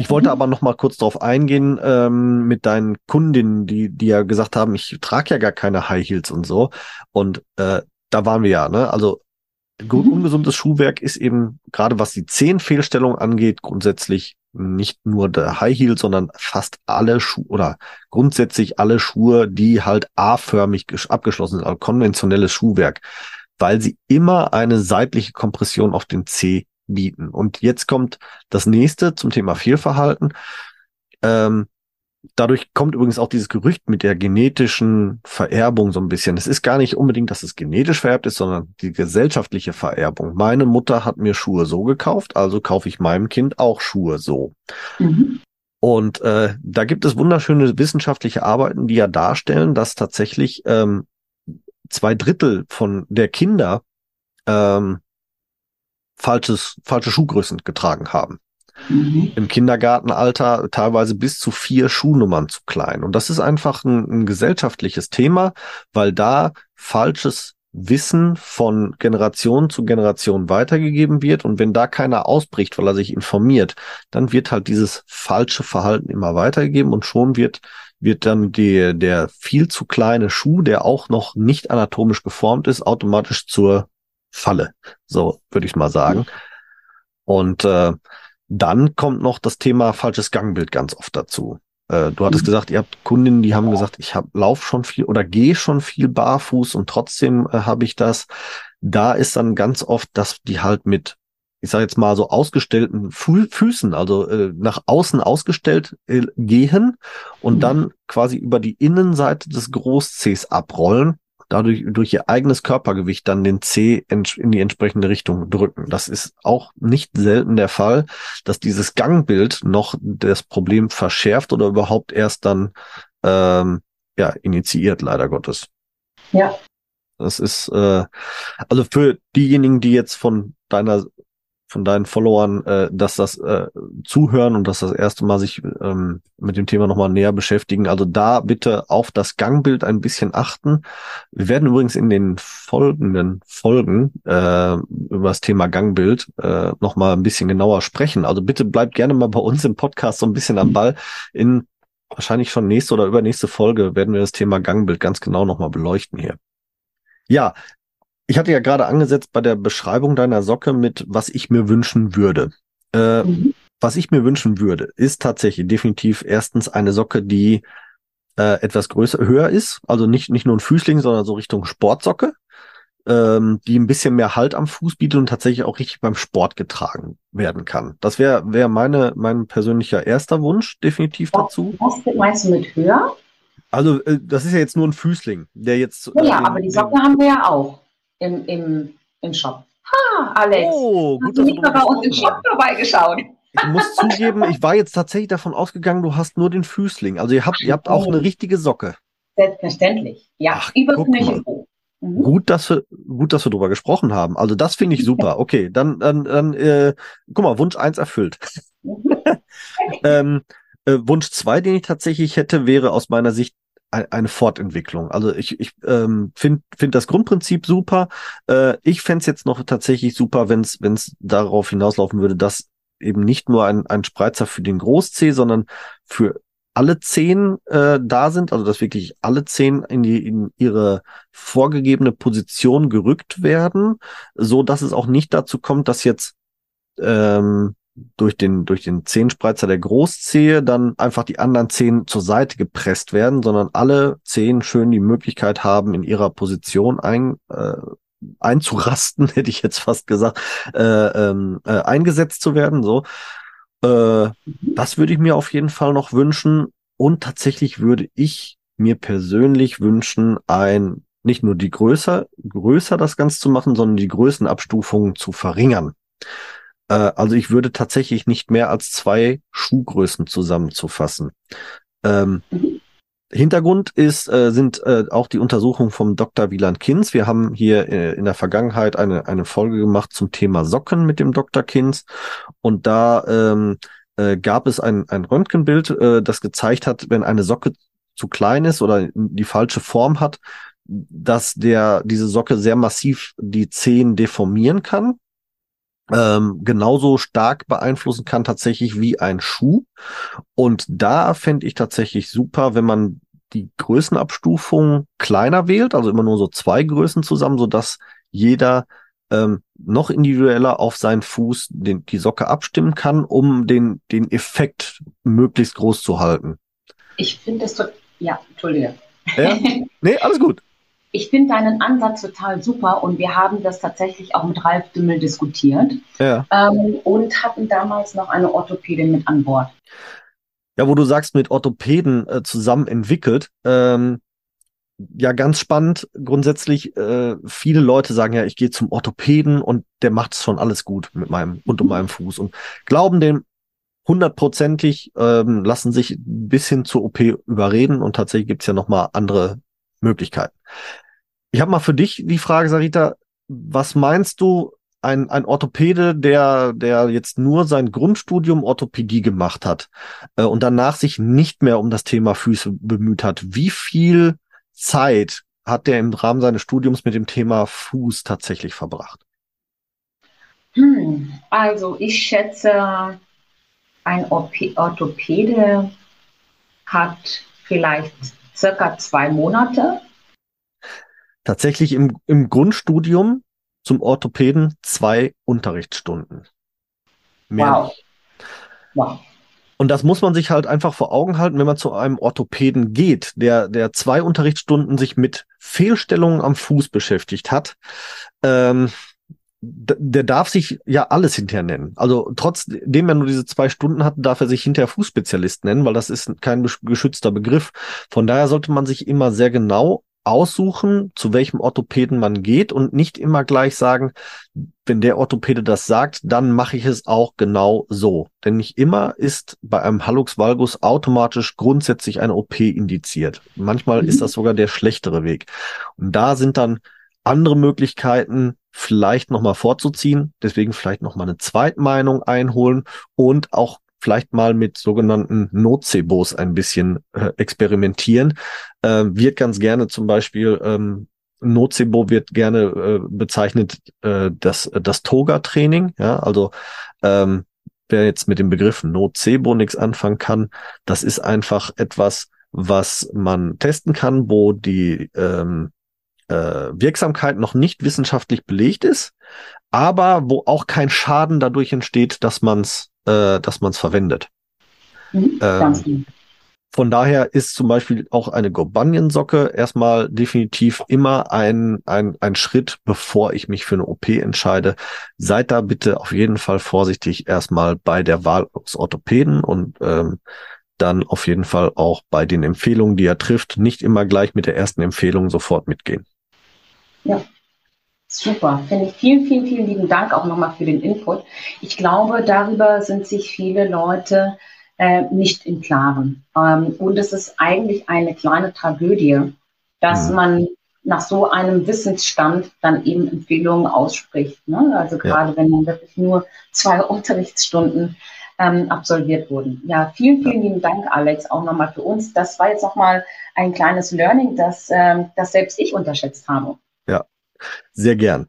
Ich wollte mhm. aber noch mal kurz darauf eingehen ähm, mit deinen Kundinnen, die, die ja gesagt haben, ich trage ja gar keine High Heels und so. Und äh, da waren wir ja, ne? Also mhm. ungesundes Schuhwerk ist eben, gerade was die Zehenfehlstellung angeht, grundsätzlich nicht nur der High Heel, sondern fast alle Schuhe oder grundsätzlich alle Schuhe, die halt A-förmig abgeschlossen sind, also konventionelles Schuhwerk, weil sie immer eine seitliche Kompression auf den C bieten. Und jetzt kommt das nächste zum Thema Fehlverhalten. Ähm, dadurch kommt übrigens auch dieses Gerücht mit der genetischen Vererbung so ein bisschen. Es ist gar nicht unbedingt, dass es genetisch vererbt ist, sondern die gesellschaftliche Vererbung. Meine Mutter hat mir Schuhe so gekauft, also kaufe ich meinem Kind auch Schuhe so. Mhm. Und äh, da gibt es wunderschöne wissenschaftliche Arbeiten, die ja darstellen, dass tatsächlich ähm, zwei Drittel von der Kinder ähm, falsches, falsche Schuhgrößen getragen haben. Mhm. Im Kindergartenalter teilweise bis zu vier Schuhnummern zu klein. Und das ist einfach ein, ein gesellschaftliches Thema, weil da falsches Wissen von Generation zu Generation weitergegeben wird. Und wenn da keiner ausbricht, weil er sich informiert, dann wird halt dieses falsche Verhalten immer weitergegeben und schon wird, wird dann die, der viel zu kleine Schuh, der auch noch nicht anatomisch geformt ist, automatisch zur Falle. So würde ich mal sagen. Und äh, dann kommt noch das Thema falsches Gangbild ganz oft dazu. Äh, du hattest mhm. gesagt, ihr habt Kundinnen, die haben gesagt, ich hab, lauf schon viel oder gehe schon viel barfuß und trotzdem äh, habe ich das. Da ist dann ganz oft, dass die halt mit, ich sage jetzt mal so ausgestellten Fü Füßen, also äh, nach außen ausgestellt äh, gehen und mhm. dann quasi über die Innenseite des Großzehs abrollen dadurch durch ihr eigenes Körpergewicht dann den C in, die entsprechende Richtung drücken. Das ist auch nicht selten der Fall, dass dieses Gangbild noch das Problem verschärft oder überhaupt erst dann ähm, ja initiiert, leider Gottes. Ja. Das ist äh, also für diejenigen, die jetzt von deiner von deinen Followern, äh, dass das äh, zuhören und dass das erste Mal sich ähm, mit dem Thema nochmal näher beschäftigen. Also da bitte auf das Gangbild ein bisschen achten. Wir werden übrigens in den folgenden Folgen äh, über das Thema Gangbild äh, nochmal ein bisschen genauer sprechen. Also bitte bleibt gerne mal bei uns im Podcast so ein bisschen am Ball. In wahrscheinlich schon nächste oder übernächste Folge werden wir das Thema Gangbild ganz genau nochmal beleuchten hier. Ja, ich hatte ja gerade angesetzt bei der Beschreibung deiner Socke mit, was ich mir wünschen würde. Äh, mhm. Was ich mir wünschen würde, ist tatsächlich definitiv erstens eine Socke, die äh, etwas größer, höher ist. Also nicht, nicht nur ein Füßling, sondern so Richtung Sportsocke, ähm, die ein bisschen mehr Halt am Fuß bietet und tatsächlich auch richtig beim Sport getragen werden kann. Das wäre wär meine, mein persönlicher erster Wunsch definitiv dazu. Was meinst du mit höher? Also, äh, das ist ja jetzt nur ein Füßling, der jetzt. Ja, äh, den, aber die Socke den, haben wir ja auch im, im, im Shop. Ha, Alex. Oh, gut, hast du nicht mal bei uns im Shop vorbeigeschaut? Ich muss <laughs> zugeben, ich war jetzt tatsächlich davon ausgegangen, du hast nur den Füßling. Also ihr habt, ihr habt auch eine richtige Socke. Selbstverständlich. Ja, Ach, über Knöchel Mhm. Gut, dass wir, gut, dass wir drüber gesprochen haben. Also das finde ich super. <laughs> Okay, dann, dann, dann äh, guck mal, Wunsch eins erfüllt. Mhm. <laughs> ähm, äh, Wunsch zwei, den ich tatsächlich hätte, wäre aus meiner Sicht eine Fortentwicklung. Also ich, ich ähm, finde find das Grundprinzip super. Äh, ich fände es jetzt noch tatsächlich super, wenn es darauf hinauslaufen würde, dass eben nicht nur ein, ein Spreizer für den Groß-C, sondern für alle zehn äh, da sind, also dass wirklich alle zehn in, die, in ihre vorgegebene Position gerückt werden, so dass es auch nicht dazu kommt, dass jetzt ähm, durch den, durch den Zehenspreizer der Großzehe dann einfach die anderen Zehen zur Seite gepresst werden, sondern alle Zehen schön die Möglichkeit haben, in ihrer Position ein, äh, einzurasten, <laughs> hätte ich jetzt fast gesagt, äh, ähm, äh, eingesetzt zu werden. So, äh, das würde ich mir auf jeden Fall noch wünschen. Und tatsächlich würde ich mir persönlich wünschen, ein nicht nur die größer, größer das Ganze zu machen, sondern die Größenabstufungen zu verringern. Äh, also ich würde tatsächlich nicht mehr als zwei Schuhgrößen zusammenzufassen. Ähm, Hintergrund ist, äh, sind äh, auch die Untersuchungen vom Dr. Wieland Kinz. Wir haben hier äh, in der Vergangenheit eine, eine Folge gemacht zum Thema Socken mit dem Dr. Kinz. Und da ähm, äh, gab es ein, ein Röntgenbild, äh, das gezeigt hat, wenn eine Socke zu klein ist oder die falsche Form hat, dass der diese Socke sehr massiv die Zehen deformieren kann ähm, genauso stark beeinflussen kann tatsächlich wie ein Schuh. Und da fände ich tatsächlich super, wenn man die Größenabstufung kleiner wählt, also immer nur so zwei Größen zusammen, so dass jeder ähm, noch individueller auf seinen Fuß den, die Socke abstimmen kann, um den, den Effekt möglichst groß zu halten. Ich finde es so, ja, Entschuldige. Ja? Nee, alles gut. Ich finde deinen Ansatz total super und wir haben das tatsächlich auch mit Ralf Dümmel diskutiert Ja. ähm, und hatten damals noch eine Orthopädin mit an Bord. Ja, wo du sagst, mit Orthopäden äh, zusammen entwickelt. Ähm, ja, ganz spannend. Grundsätzlich, äh, viele Leute sagen ja, ich gehe zum Orthopäden und der macht schon alles gut mit meinem und um meinem Fuß und glauben dem hundertprozentig, ähm, lassen sich bis hin zur OP überreden und tatsächlich gibt's ja noch mal andere Möglichkeiten. Ich habe mal für dich die Frage, Sarita, was meinst du, ein, ein Orthopäde, der, der jetzt nur sein Grundstudium Orthopädie gemacht hat äh, und danach sich nicht mehr um das Thema Füße bemüht hat, wie viel Zeit hat der im Rahmen seines Studiums mit dem Thema Fuß tatsächlich verbracht? Hm, also ich schätze, ein Orthopäde hat vielleicht circa zwei Monate. Tatsächlich im, im Grundstudium zum Orthopäden zwei Unterrichtsstunden. Mehr Wow. nicht. Wow. Und das muss man sich halt einfach vor Augen halten, wenn man zu einem Orthopäden geht, der, der zwei Unterrichtsstunden sich mit Fehlstellungen am Fuß beschäftigt hat. Ähm, der darf sich ja alles hinterher nennen. Also trotzdem er nur diese zwei Stunden hat, darf er sich hinterher Fußspezialist nennen, weil das ist kein geschützter Begriff. Von daher sollte man sich immer sehr genau aussuchen, zu welchem Orthopäden man geht und nicht immer gleich sagen, wenn der Orthopäde das sagt, dann mache ich es auch genau so. Denn nicht immer ist bei einem Hallux valgus automatisch grundsätzlich eine OP indiziert. Manchmal Mhm. ist das sogar der schlechtere Weg. Und da sind dann andere Möglichkeiten, vielleicht nochmal vorzuziehen, deswegen vielleicht nochmal eine Zweitmeinung einholen und auch vielleicht mal mit sogenannten Nocebos ein bisschen äh, experimentieren. Äh, wird ganz gerne zum Beispiel ähm, Nocebo wird gerne äh, bezeichnet äh, das das Toga-Training. Ja, also ähm, wer jetzt mit dem Begriff Nocebo nichts anfangen kann, das ist einfach etwas, was man testen kann, wo die ähm, äh, Wirksamkeit noch nicht wissenschaftlich belegt ist, aber wo auch kein Schaden dadurch entsteht, dass man es äh, dass man es verwendet. Mhm. Ganz genau. Von daher ist zum Beispiel auch eine Gobanien-Socke erstmal definitiv immer ein, ein, ein Schritt, bevor ich mich für eine OP entscheide. Seid da bitte auf jeden Fall vorsichtig erstmal bei der Wahl des Orthopäden und ähm, dann auf jeden Fall auch bei den Empfehlungen, die er trifft, nicht immer gleich mit der ersten Empfehlung sofort mitgehen. Super, finde ich. Vielen, vielen, vielen lieben Dank auch nochmal für den Input. Ich glaube, darüber sind sich viele Leute äh, nicht im Klaren. Ähm, und es ist eigentlich eine kleine Tragödie, dass Mhm. man nach so einem Wissensstand dann eben Empfehlungen ausspricht. Ne? Also gerade wenn dann wirklich nur zwei <laughs> Unterrichtsstunden ähm, absolviert wurden. Ja, vielen, vielen lieben Dank, Alex, auch nochmal für uns. Das war jetzt nochmal ein kleines Learning, das, ähm, das selbst ich unterschätzt habe. Sehr gern.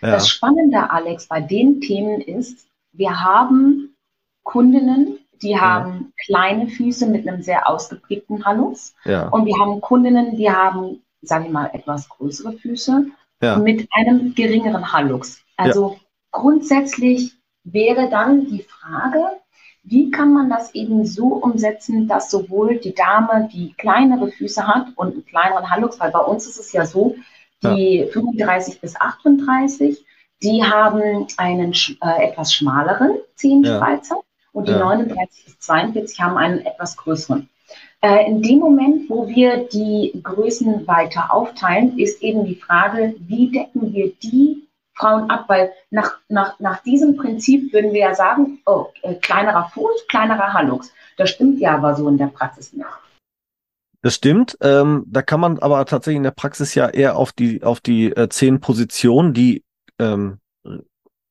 Ja, Das Spannende, Alex, bei den Themen ist, wir haben Kundinnen, die haben kleine Füße mit einem sehr ausgeprägten Hallux ja, und wir haben Kundinnen, die haben, sagen wir mal, etwas größere Füße ja, mit einem geringeren Hallux. Also grundsätzlich wäre dann die Frage, wie kann man das eben so umsetzen, dass sowohl die Dame, die kleinere Füße hat und einen kleineren Hallux, weil bei uns ist es ja so, die 35 bis 38, die haben einen äh, etwas schmaleren Zehenspreizer und die Ja. 39 bis 42 haben einen etwas größeren. Äh, in dem Moment, wo wir die Größen weiter aufteilen, ist eben die Frage, wie decken wir die Frauen ab? Weil nach, nach, nach diesem Prinzip würden wir ja sagen, oh, äh, kleinerer Fuß, kleinerer Hallux. Das stimmt ja aber so in der Praxis nicht. Das stimmt. Ähm, da kann man aber tatsächlich in der Praxis ja eher auf die, auf die äh, zehn Positionen, die ähm,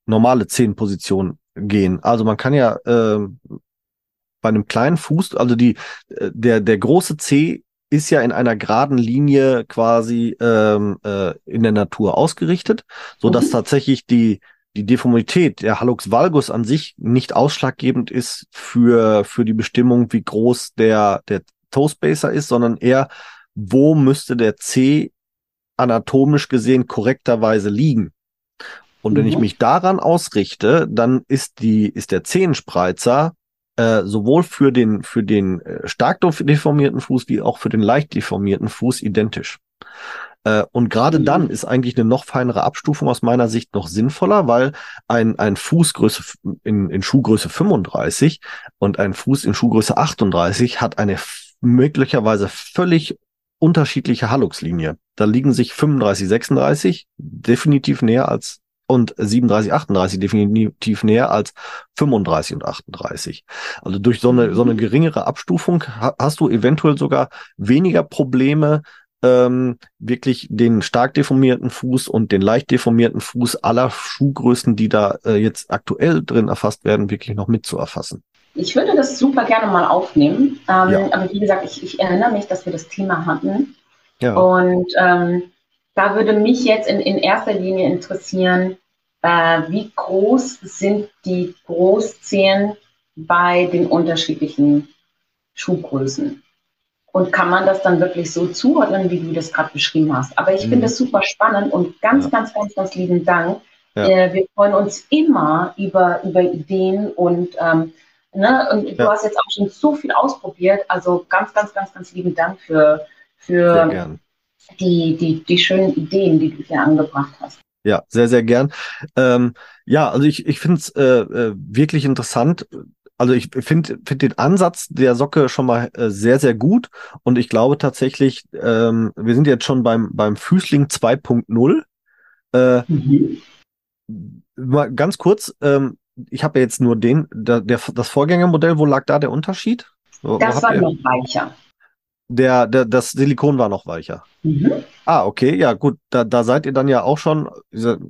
normale zehn Positionen gehen. Also man kann ja ähm, bei einem kleinen Fuß, also die, äh, der, der große C ist ja in einer geraden Linie quasi ähm, äh, in der Natur ausgerichtet, so dass Mhm. tatsächlich die die Deformität der Hallux valgus an sich nicht ausschlaggebend ist für für die Bestimmung, wie groß der der Toe Spacer ist, sondern eher wo müsste der C anatomisch gesehen korrekterweise liegen. Und wenn ich Mhm. mich daran ausrichte, dann ist die, ist der Zehenspreizer äh, sowohl für den, für den äh, stark deformierten Fuß wie auch für den leicht deformierten Fuß identisch. Äh, und gerade Mhm. dann ist eigentlich eine noch feinere Abstufung aus meiner Sicht noch sinnvoller, weil ein, ein Fußgröße in, in Schuhgröße 35 und ein Fuß in Schuhgröße 38 hat eine möglicherweise völlig unterschiedliche Halluxlinie. Da liegen sich 35, 36 definitiv näher als und 37, 38 definitiv näher als 35 und 38. Also durch so eine, so eine geringere Abstufung ha- hast du eventuell sogar weniger Probleme, ähm, wirklich den stark deformierten Fuß und den leicht deformierten Fuß aller Schuhgrößen, die da äh, jetzt aktuell drin erfasst werden, wirklich noch mit zu erfassen. Ich würde das super gerne mal aufnehmen. Ähm, Ja. Aber wie gesagt, ich, ich erinnere mich, dass wir das Thema hatten. Ja, Und ähm, da würde mich jetzt in, in erster Linie interessieren, äh, wie groß sind die Großzehen bei den unterschiedlichen Schuhgrößen? Und kann man das dann wirklich so zuordnen, wie du das gerade beschrieben hast? Aber ich Mhm. finde das super spannend und ganz, Ja. ganz, ganz, ganz lieben Dank. Ja. Äh, wir freuen uns immer über, über Ideen und, ähm, ne, und du Ja. hast jetzt auch schon so viel ausprobiert. Also ganz, ganz, ganz, ganz lieben Dank für, für die, die, die schönen Ideen, die du hier angebracht hast. Ja, sehr, sehr gern. Ähm, ja, also ich, ich finde es äh, äh, wirklich interessant. Also ich finde find den Ansatz der Socke schon mal äh, sehr, sehr gut. Und ich glaube tatsächlich, ähm, wir sind jetzt schon beim, beim Füßling 2.0. Äh, mal ganz kurz, ähm, ich habe ja jetzt nur den, der, der, das Vorgängermodell, wo lag da der Unterschied? Wo, wo Das habt war noch weicher. der, der, das Silikon war noch weicher. Mhm. Ah, okay, ja, gut, da, da seid ihr dann ja auch schon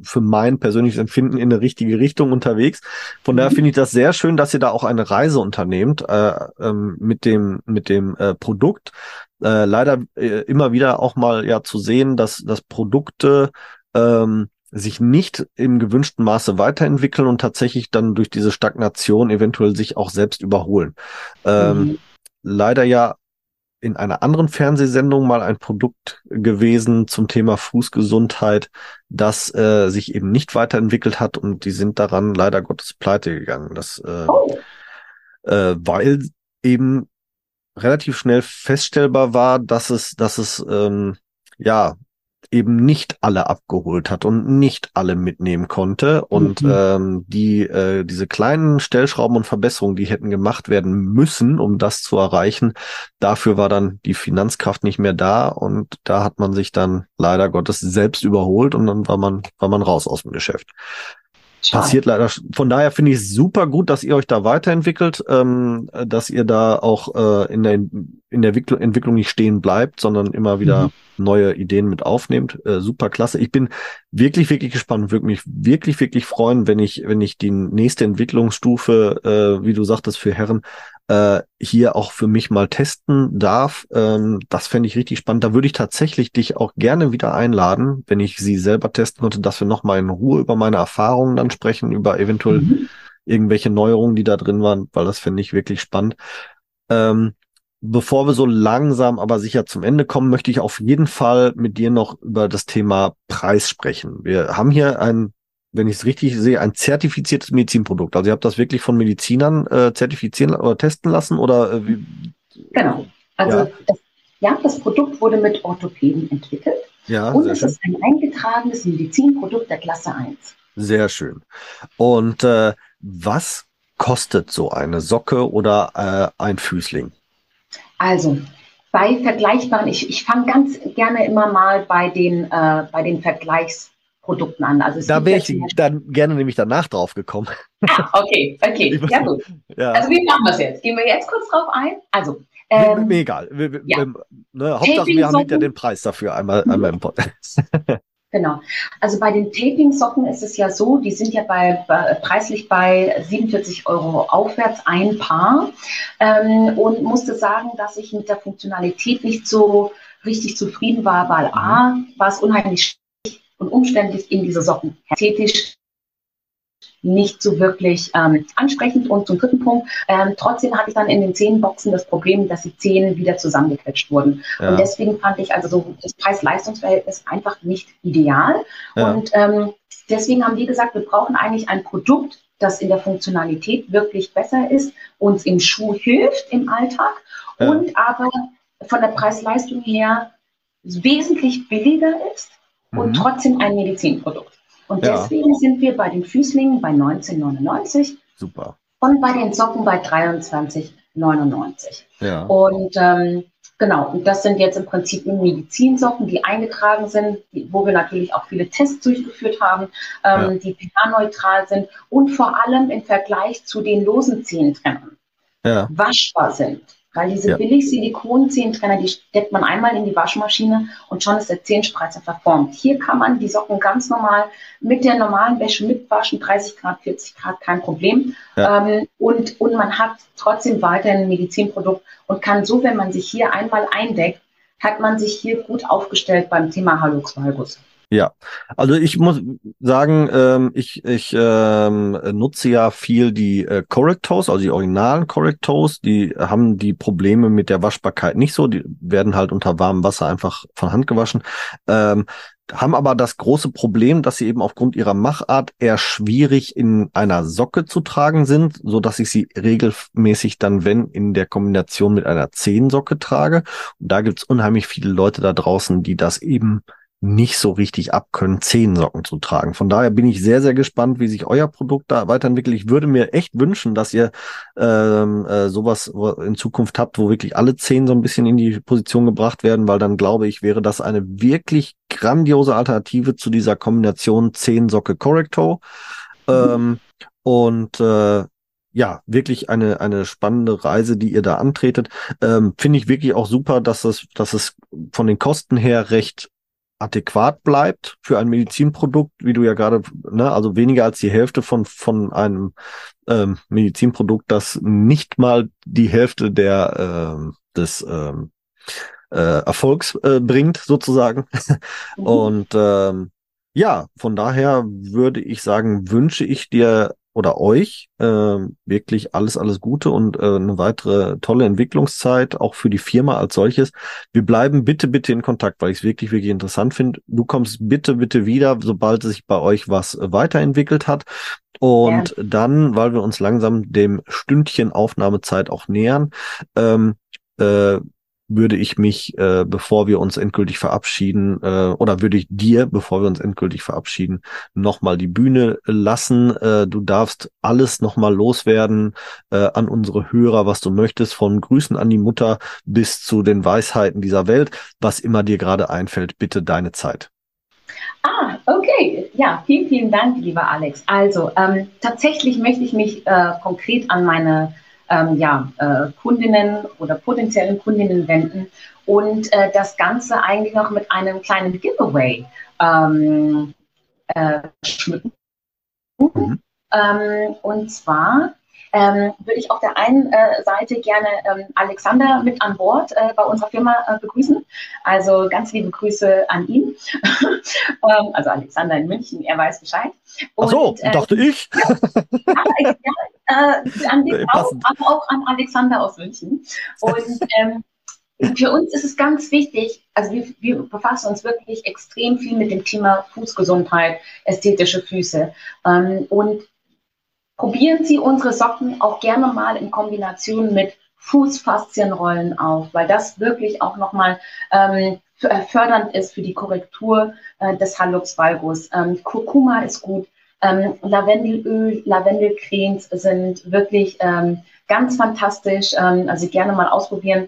für mein persönliches Empfinden in eine richtige Richtung unterwegs. Von daher Mhm. finde ich das sehr schön, dass ihr da auch eine Reise unternehmt äh, ähm, mit dem mit dem äh, Produkt. Äh, leider äh, immer wieder auch mal ja zu sehen, dass dass Produkte ähm, sich nicht im gewünschten Maße weiterentwickeln und tatsächlich dann durch diese Stagnation eventuell sich auch selbst überholen. Ähm, Mhm. leider ja in einer anderen Fernsehsendung mal ein Produkt gewesen zum Thema Fußgesundheit, das äh, sich eben nicht weiterentwickelt hat und die sind daran leider Gottes pleite gegangen. Das, äh, Oh, äh, weil eben relativ schnell feststellbar war, dass es, dass es ähm, ja eben nicht alle abgeholt hat und nicht alle mitnehmen konnte und Mhm. ähm, die äh, diese kleinen Stellschrauben und Verbesserungen, die hätten gemacht werden müssen, um das zu erreichen, dafür war dann die Finanzkraft nicht mehr da und da hat man sich dann leider Gottes selbst überholt und dann war man war man raus aus dem Geschäft. Passiert leider. Von daher finde ich es super gut, dass ihr euch da weiterentwickelt, ähm, dass ihr da auch äh, in der, in der Entwicklung, Entwicklung nicht stehen bleibt, sondern immer wieder Mhm. neue Ideen mit aufnehmt. Äh, super klasse. Ich bin wirklich, wirklich gespannt, würde mich wirklich, wirklich freuen, wenn ich, wenn ich die nächste Entwicklungsstufe, äh, wie du sagtest, für Herren, äh, hier auch für mich mal testen darf. Ähm, das fände ich richtig spannend. Da würde ich tatsächlich dich auch gerne wieder einladen, wenn ich sie selber testen konnte, dass wir noch mal in Ruhe über meine Erfahrungen dann sprechen, über eventuell Mhm. irgendwelche Neuerungen, die da drin waren, weil das finde ich wirklich spannend. Ähm, bevor wir so langsam aber sicher zum Ende kommen, möchte ich auf jeden Fall mit dir noch über das Thema Preis sprechen. Wir haben hier ein, wenn ich es richtig sehe, ein zertifiziertes Medizinprodukt. Also ihr habt das wirklich von Medizinern äh, zertifizieren oder testen lassen oder äh, wie? Genau. Also Ja. Das, ja, das Produkt wurde mit Orthopäden entwickelt Ja, und es schön. ist ein eingetragenes Medizinprodukt der Klasse 1. Sehr schön. Und äh, was kostet so eine Socke oder äh, ein Füßling? Also bei vergleichbaren, ich, ich fange ganz gerne immer mal bei den, äh, bei den Vergleichsprodukten an. Also Da wäre ja ich dann gerne nämlich danach drauf gekommen. Ah, okay, okay, ja gut. Ja. Also wie machen wir es jetzt? Gehen wir jetzt kurz drauf ein? Also, mir, ähm, mir egal. Wir, ja. ne, Hauptsache, wir haben hinter den Preis dafür einmal, einmal im Podcast. <laughs> Genau. Also bei den Taping-Socken ist es ja so, die sind ja bei, bei preislich bei 47 Euro aufwärts ein Paar ähm, und musste sagen, dass ich mit der Funktionalität nicht so richtig zufrieden war, weil A, war es unheimlich und umständlich in diese Socken ästhetisch nicht so wirklich ähm, ansprechend. Und zum dritten Punkt, ähm, trotzdem hatte ich dann in den Zehenboxen das Problem, dass die Zehen wieder zusammengequetscht wurden. Ja. Und deswegen fand ich also so das Preis-Leistungs-Verhältnis einfach nicht ideal. Ja. Und ähm, deswegen haben wir gesagt, wir brauchen eigentlich ein Produkt, das in der Funktionalität wirklich besser ist, uns im Schuh hilft im Alltag ja. und aber von der Preis-Leistung her wesentlich billiger ist mhm. und trotzdem ein Medizinprodukt. Und ja. deswegen sind wir bei den Füßlingen bei 19,99. Super. Und bei den Socken bei 23,99. Ja. Und ähm, genau, und das sind jetzt im Prinzip Medizinsocken, die eingetragen sind, wo wir natürlich auch viele Tests durchgeführt haben, ähm, ja. die pH-neutral sind und vor allem im Vergleich zu den losen Zehentrennern ja. waschbar sind. Weil diese ja. billig Silikon-Zehentrenner, die steckt man einmal in die Waschmaschine und schon ist der Zehenspreizer verformt. Hier kann man die Socken ganz normal mit der normalen Wäsche mitwaschen, 30 Grad, 40 Grad, kein Problem. Ja. Ähm, und, und man hat trotzdem weiterhin ein Medizinprodukt und kann so, wenn man sich hier einmal eindeckt, hat man sich hier gut aufgestellt beim Thema Halux Valgus. Ja, also ich muss sagen, ähm, ich, ich ähm, nutze ja viel die äh, Correctos, also die originalen Correctos, die haben die Probleme mit der Waschbarkeit nicht so, die werden halt unter warmem Wasser einfach von Hand gewaschen, ähm, haben aber das große Problem, dass sie eben aufgrund ihrer Machart eher schwierig in einer Socke zu tragen sind, so dass ich sie regelmäßig dann, wenn, in der Kombination mit einer Zehensocke trage. Und da gibt's unheimlich viele Leute da draußen, die das eben nicht so richtig abkönnen, Zehensocken zu tragen. Von daher bin ich sehr, sehr gespannt, wie sich euer Produkt da weiterentwickelt. Ich würde mir echt wünschen, dass ihr ähm, äh, sowas in Zukunft habt, wo wirklich alle Zehen so ein bisschen in die Position gebracht werden, weil dann glaube ich, wäre das eine wirklich grandiose Alternative zu dieser Kombination Zehensocke Correcto. Mhm. Ähm, und äh, ja, wirklich eine, eine spannende Reise, die ihr da antretet. Ähm, Finde ich wirklich auch super, dass es, dass es von den Kosten her recht adäquat bleibt für ein Medizinprodukt, wie du ja gerade, ne, also weniger als die Hälfte von, von einem ähm, Medizinprodukt, das nicht mal die Hälfte der äh, des ähm, äh, Erfolgs äh, bringt, sozusagen. Mhm. <laughs> Und ähm, ja, von daher würde ich sagen, wünsche ich dir oder euch äh, wirklich alles, alles Gute und äh, eine weitere tolle Entwicklungszeit, auch für die Firma als solches. Wir bleiben bitte, bitte in Kontakt, weil ich es wirklich, wirklich interessant finde. Du kommst bitte, bitte wieder, sobald sich bei euch was weiterentwickelt hat. Und ja. dann, weil wir uns langsam dem Stündchen Aufnahmezeit auch nähern, ähm, äh, würde ich mich, äh, bevor wir uns endgültig verabschieden, äh, oder würde ich dir, bevor wir uns endgültig verabschieden, nochmal die Bühne lassen. Äh, du darfst alles nochmal loswerden äh, an unsere Hörer, was du möchtest, von Grüßen an die Mutter bis zu den Weisheiten dieser Welt, was immer dir gerade einfällt. Bitte deine Zeit. Ah, okay. Ja, vielen, vielen Dank, lieber Alex. Also, ähm, tatsächlich möchte ich mich äh, konkret an meine ähm, ja, äh, Kundinnen oder potenziellen Kundinnen wenden und äh, das Ganze eigentlich noch mit einem kleinen Giveaway ähm, äh, schmücken. Mhm. Ähm, und zwar ähm, würde ich auf der einen äh, Seite gerne ähm, Alexander mit an Bord äh, bei unserer Firma äh, begrüßen. Also ganz liebe Grüße an ihn. <laughs> ähm, also Alexander in München, er weiß Bescheid. Und, Ach so, äh, dachte <laughs> ich. ja, äh, an dich auch, aber auch an Alexander aus München. Und ähm, für uns ist es ganz wichtig, also wir, wir, befassen uns wirklich extrem viel mit dem Thema Fußgesundheit, ästhetische Füße. Ähm, und Probieren Sie unsere Socken auch gerne mal in Kombination mit Fußfaszienrollen auf, weil das wirklich auch nochmal ähm, äh, fördernd ist für die Korrektur äh, des Hallux valgus. Ähm, Kurkuma ist gut. Ähm, Lavendelöl, Lavendelcremes sind wirklich ähm, ganz fantastisch. Ähm, also gerne mal ausprobieren.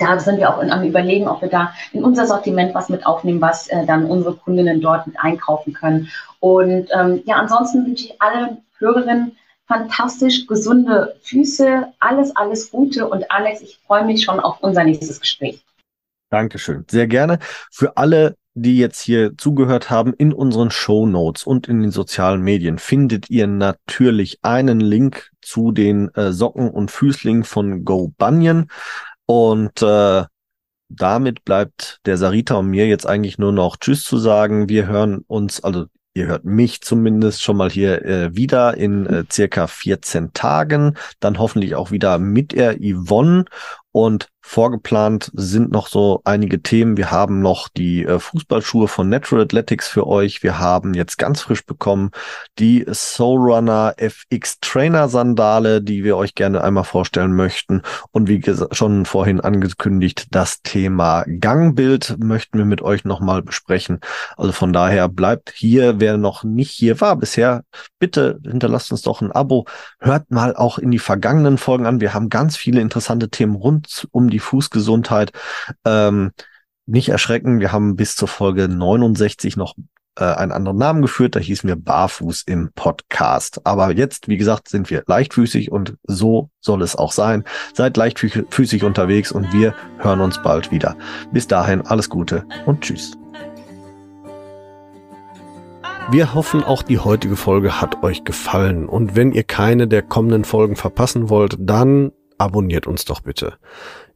Da sind wir auch in, am Überlegen, ob wir da in unser Sortiment was mit aufnehmen, was äh, dann unsere Kundinnen dort mit einkaufen können. Und ähm, ja, ansonsten wünsche ich allen Hörerin, fantastisch gesunde Füße, alles, alles Gute und Alex, ich freue mich schon auf unser nächstes Gespräch. Dankeschön, sehr gerne. Für alle, die jetzt hier zugehört haben, in unseren Show Notes und in den sozialen Medien findet ihr natürlich einen Link zu den äh, Socken und Füßlingen von Go Bunyan und äh, damit bleibt der Sarita und mir jetzt eigentlich nur noch Tschüss zu sagen. Wir hören uns, also Ihr hört mich zumindest schon mal hier äh, wieder in äh, circa 14 Tagen. Dann hoffentlich auch wieder mit der Yvonne. Und Vorgeplant sind noch so einige Themen. Wir haben noch die äh, Fußballschuhe von Natural Athletics für euch. Wir haben jetzt ganz frisch bekommen die Soul Runner FX Trainer Sandale, die wir euch gerne einmal vorstellen möchten. Und wie schon vorhin angekündigt, das Thema Gangbild möchten wir mit euch nochmal besprechen. Also von daher bleibt hier, wer noch nicht hier war bisher, bitte hinterlasst uns doch ein Abo. Hört mal auch in die vergangenen Folgen an. Wir haben ganz viele interessante Themen rund um die Fußgesundheit. Ähm, nicht erschrecken, wir haben bis zur Folge 69 noch äh, einen anderen Namen geführt, da hießen wir Barfuß im Podcast. Aber jetzt, wie gesagt, sind wir leichtfüßig und so soll es auch sein. Seid leichtfüßig unterwegs und wir hören uns bald wieder. Bis dahin alles Gute und tschüss. Wir hoffen, auch die heutige Folge hat euch gefallen. Und wenn ihr keine der kommenden Folgen verpassen wollt, dann abonniert uns doch bitte.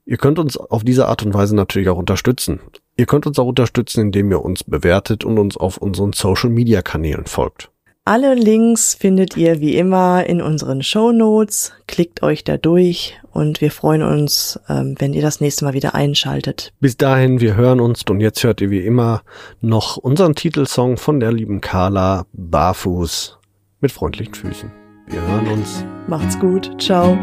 Ihr könnt uns auf diese Art und Weise natürlich auch unterstützen. Ihr könnt uns auch unterstützen, indem ihr uns bewertet und uns auf unseren Social Media Kanälen folgt. Alle Links findet ihr wie immer in unseren Show Notes. Klickt euch da durch und wir freuen uns, ähm, wenn ihr das nächste Mal wieder einschaltet. Bis dahin, wir hören uns und jetzt hört ihr wie immer noch unseren Titelsong von der lieben Carla Barfuß mit freundlichen Füßen. Wir hören uns. Macht's gut. Ciao.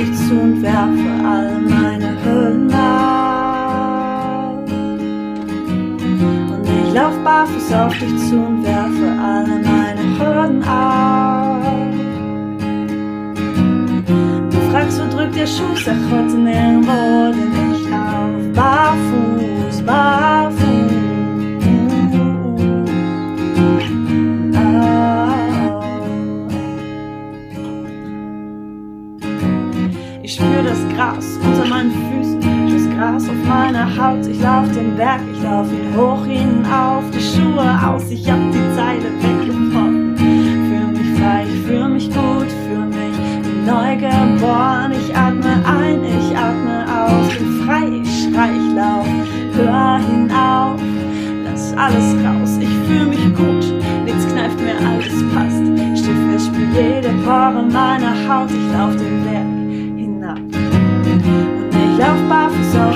Dich zu und werfe all meine Hüllen ab. Und ich lauf barfuß auf dich zu und werfe alle meine Hürden ab. Du fragst, wo drückt der Schuh? Sag heute nirgendwo, denn ich lauf barfuß, barfuß. Gras unter meinen Füßen, das Gras auf meiner Haut. Ich lauf den Berg, ich lauf ihn hoch hinauf, die Schuhe aus, ich hab die Zeile weggebrochen. Fühl mich frei, ich fühl mich gut, fühl mich neu geboren. Ich atme ein, ich atme aus, bin frei, ich schrei, ich lauf, hör hinauf, lass alles raus. Ich fühl mich gut, nichts kneift mir, alles passt. Steh fest, spür jede Pore meiner Haut, ich lauf den Berg lauf barfuß auf